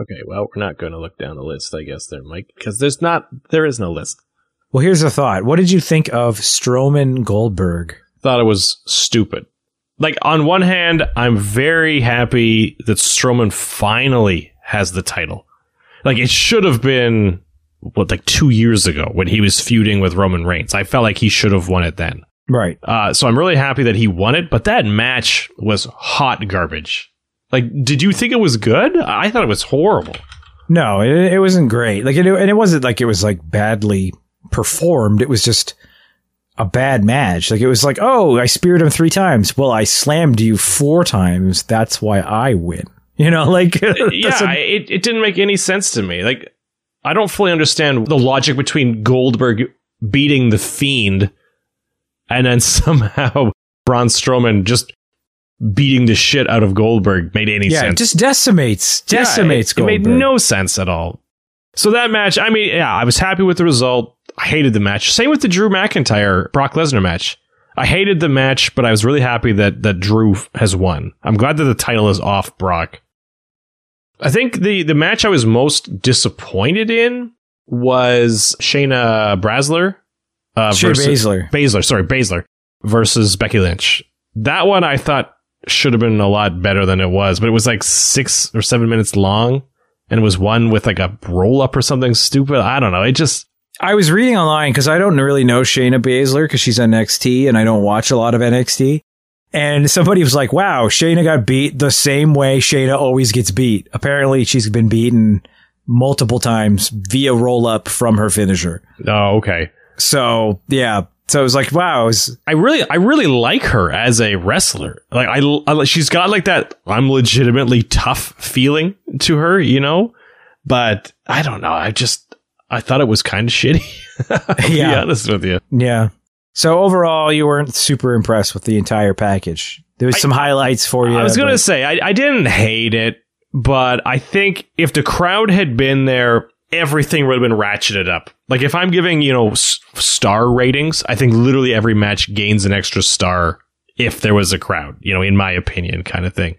Okay, well, we're not going to look down the list, I guess, there, Mike, because there's not, there is no list. Well, here's a thought. What did you think of Strowman Goldberg? Thought it was stupid. Like, on one hand, I'm very happy that Strowman finally has the title. Like, it should have been, what, like two years ago when he was feuding with Roman Reigns. I felt like he should have won it then. Right. Uh, so I'm really happy that he won it, but that match was hot garbage. Like, did you think it was good? I thought it was horrible. No, it, it wasn't great. Like, it, and it wasn't like it was like badly performed. It was just a bad match. Like, it was like, oh, I speared him three times. Well, I slammed you four times. That's why I win. You know, like, yeah, a- it, it didn't make any sense to me. Like, I don't fully understand the logic between Goldberg beating the Fiend and then somehow Braun Strowman just beating the shit out of Goldberg made any yeah, sense. it just decimates, Yeah, decimates it, it made no sense at all. So that match, I mean, yeah, I was happy with the result. I hated the match. Same with the Drew McIntyre Brock Lesnar match. I hated the match, but I was really happy that that Drew has won. I'm glad that the title is off Brock. I think the the match I was most disappointed in was Shayna Baszler uh, Shayna versus Baszler. Baszler, sorry, Baszler versus Becky Lynch. That one I thought should have been a lot better than it was, but it was like six or seven minutes long, and it was one with like a roll up or something stupid. I don't know. It just I was reading online because I don't really know Shayna Baszler because she's on NXT and I don't watch a lot of NXT. And somebody was like, wow, Shayna got beat the same way Shayna always gets beat. Apparently, she's been beaten multiple times via roll up from her finisher. oh okay. So, yeah. So it was like, wow, was, I really, I really like her as a wrestler. Like I, I, she's got like that. I'm legitimately tough feeling to her, you know. But I don't know. I just, I thought it was kind of shitty. Yeah. honest with you. yeah. So overall, you weren't super impressed with the entire package. There was I- some highlights for you. I was gonna but- say I, I didn't hate it, but I think if the crowd had been there, everything would have been ratcheted up. Like if I'm giving you know s- star ratings, I think literally every match gains an extra star if there was a crowd. You know, in my opinion, kind of thing.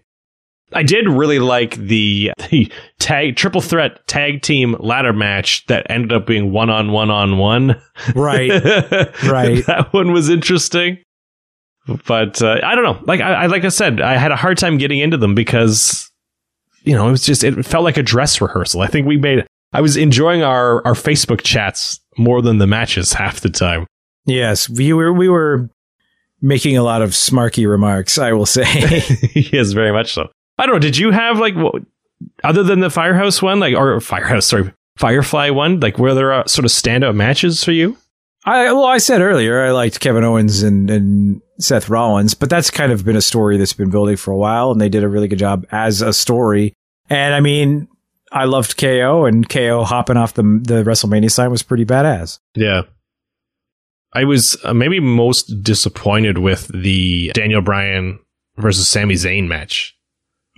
I did really like the the tag triple threat tag team ladder match that ended up being one on one on one. right. Right. That one was interesting. But uh, I don't know. Like I, I like I said, I had a hard time getting into them because you know it was just it felt like a dress rehearsal. I think we made. I was enjoying our our Facebook chats more than the matches half the time. Yes. We were, we were making a lot of smarky remarks, I will say. yes, very much so. I don't know. Did you have like what, other than the Firehouse one, like or Firehouse, sorry, Firefly one, like were there uh, sort of standout matches for you? I well, I said earlier I liked Kevin Owens and, and Seth Rollins, but that's kind of been a story that's been building for a while, and they did a really good job as a story. And I mean, I loved KO, and KO hopping off the the WrestleMania sign was pretty badass. Yeah. I was uh, maybe most disappointed with the Daniel Bryan versus Sami Zayn match.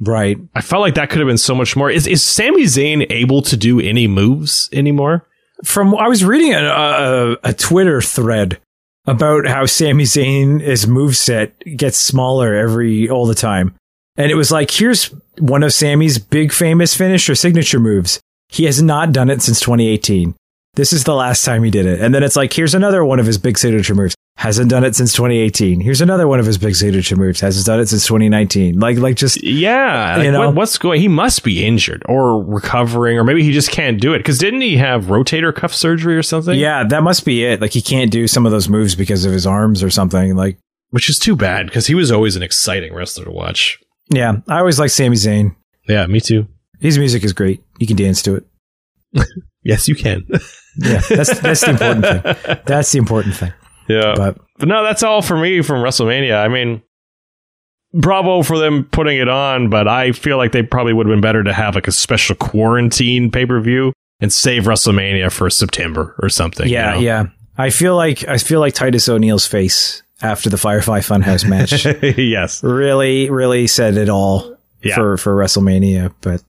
Right. I felt like that could have been so much more. Is is Sami Zayn able to do any moves anymore? From I was reading a, a, a Twitter thread about how Sami Zayn's moveset gets smaller every all the time. And it was like, here's one of Sami's big famous finish or signature moves. He has not done it since 2018. This is the last time he did it. And then it's like, here's another one of his big signature moves. Hasn't done it since 2018. Here's another one of his big signature moves. Hasn't done it since 2019. Like, like just Yeah, like, what, what's going? He must be injured or recovering, or maybe he just can't do it. Because didn't he have rotator cuff surgery or something? yeah, that must be it. Like he can't do some of those moves because of his arms or something. Like, which is too bad because he was always an exciting wrestler to watch. yeah, I always like Sami Zayn. Yeah, me too. His music is great. You can dance to it. Yes, you can. Yeah, that's that's the important thing. That's the important thing. Yeah, But But no, that's all for me from WrestleMania. I mean, bravo for them putting it on, but I feel like they probably would have been better to have like a special quarantine pay per view and save WrestleMania for September or something. yeah, you know? yeah. I feel like I feel like Titus O'Neil's face after the Firefly Funhouse match yes. really, really said it all Yeah. for for WrestleMania. But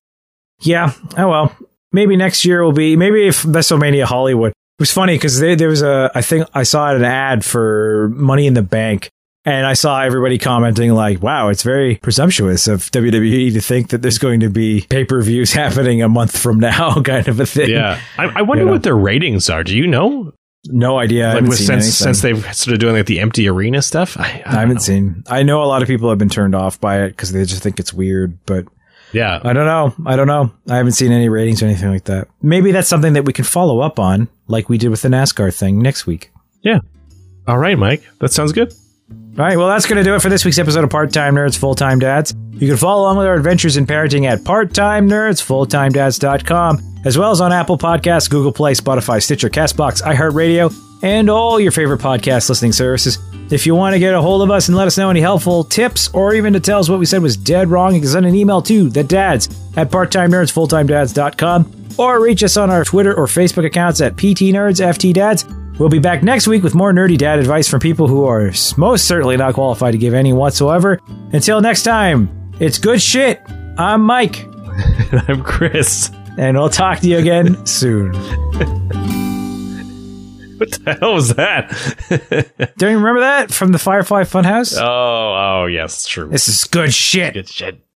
yeah, oh well. Maybe next year will be maybe if WrestleMania Hollywood. It was funny because there there was a I think I saw an ad for Money in the Bank. And I saw everybody commenting like, "Wow, it's very presumptuous of WWE to think that there's going to be pay-per-views happening a month from now, kind of a thing." Yeah. I, I wonder You know. what their ratings are. Do you know? No idea. I like with, seen since anything. since they've started doing like the empty arena stuff. I, I, I haven't know. seen. I know a lot of people have been turned off by it because they just think it's weird. But Yeah. I don't know. I don't know. I haven't seen any ratings or anything like that. Maybe that's something that we can follow up on, like we did with the NASCAR thing next week. Yeah. All right, Mike. That sounds good. All right. Well, that's going to do it for this week's episode of Part Time Nerds, Full Time Dads. You can follow along with our adventures in parenting at parttimenerds, as well as on Apple Podcasts, Google Play, Spotify, Stitcher, Castbox, iHeartRadio, and all your favorite podcast listening services. If you want to get a hold of us and let us know any helpful tips or even to tell us what we said was dead wrong, you can send an email to the dads at parttimenerdsfulltimedads.com or reach us on our Twitter or Facebook accounts at PT Nerds, FT Dads. We'll be back next week with more nerdy dad advice from people who are most certainly not qualified to give any whatsoever. Until next time, it's good shit. I'm Mike, and I'm Chris. and we'll talk to you again soon. What the hell was that? Do you remember that from the Firefly Funhouse? oh, oh, yes, true. This is good shit. Good shit.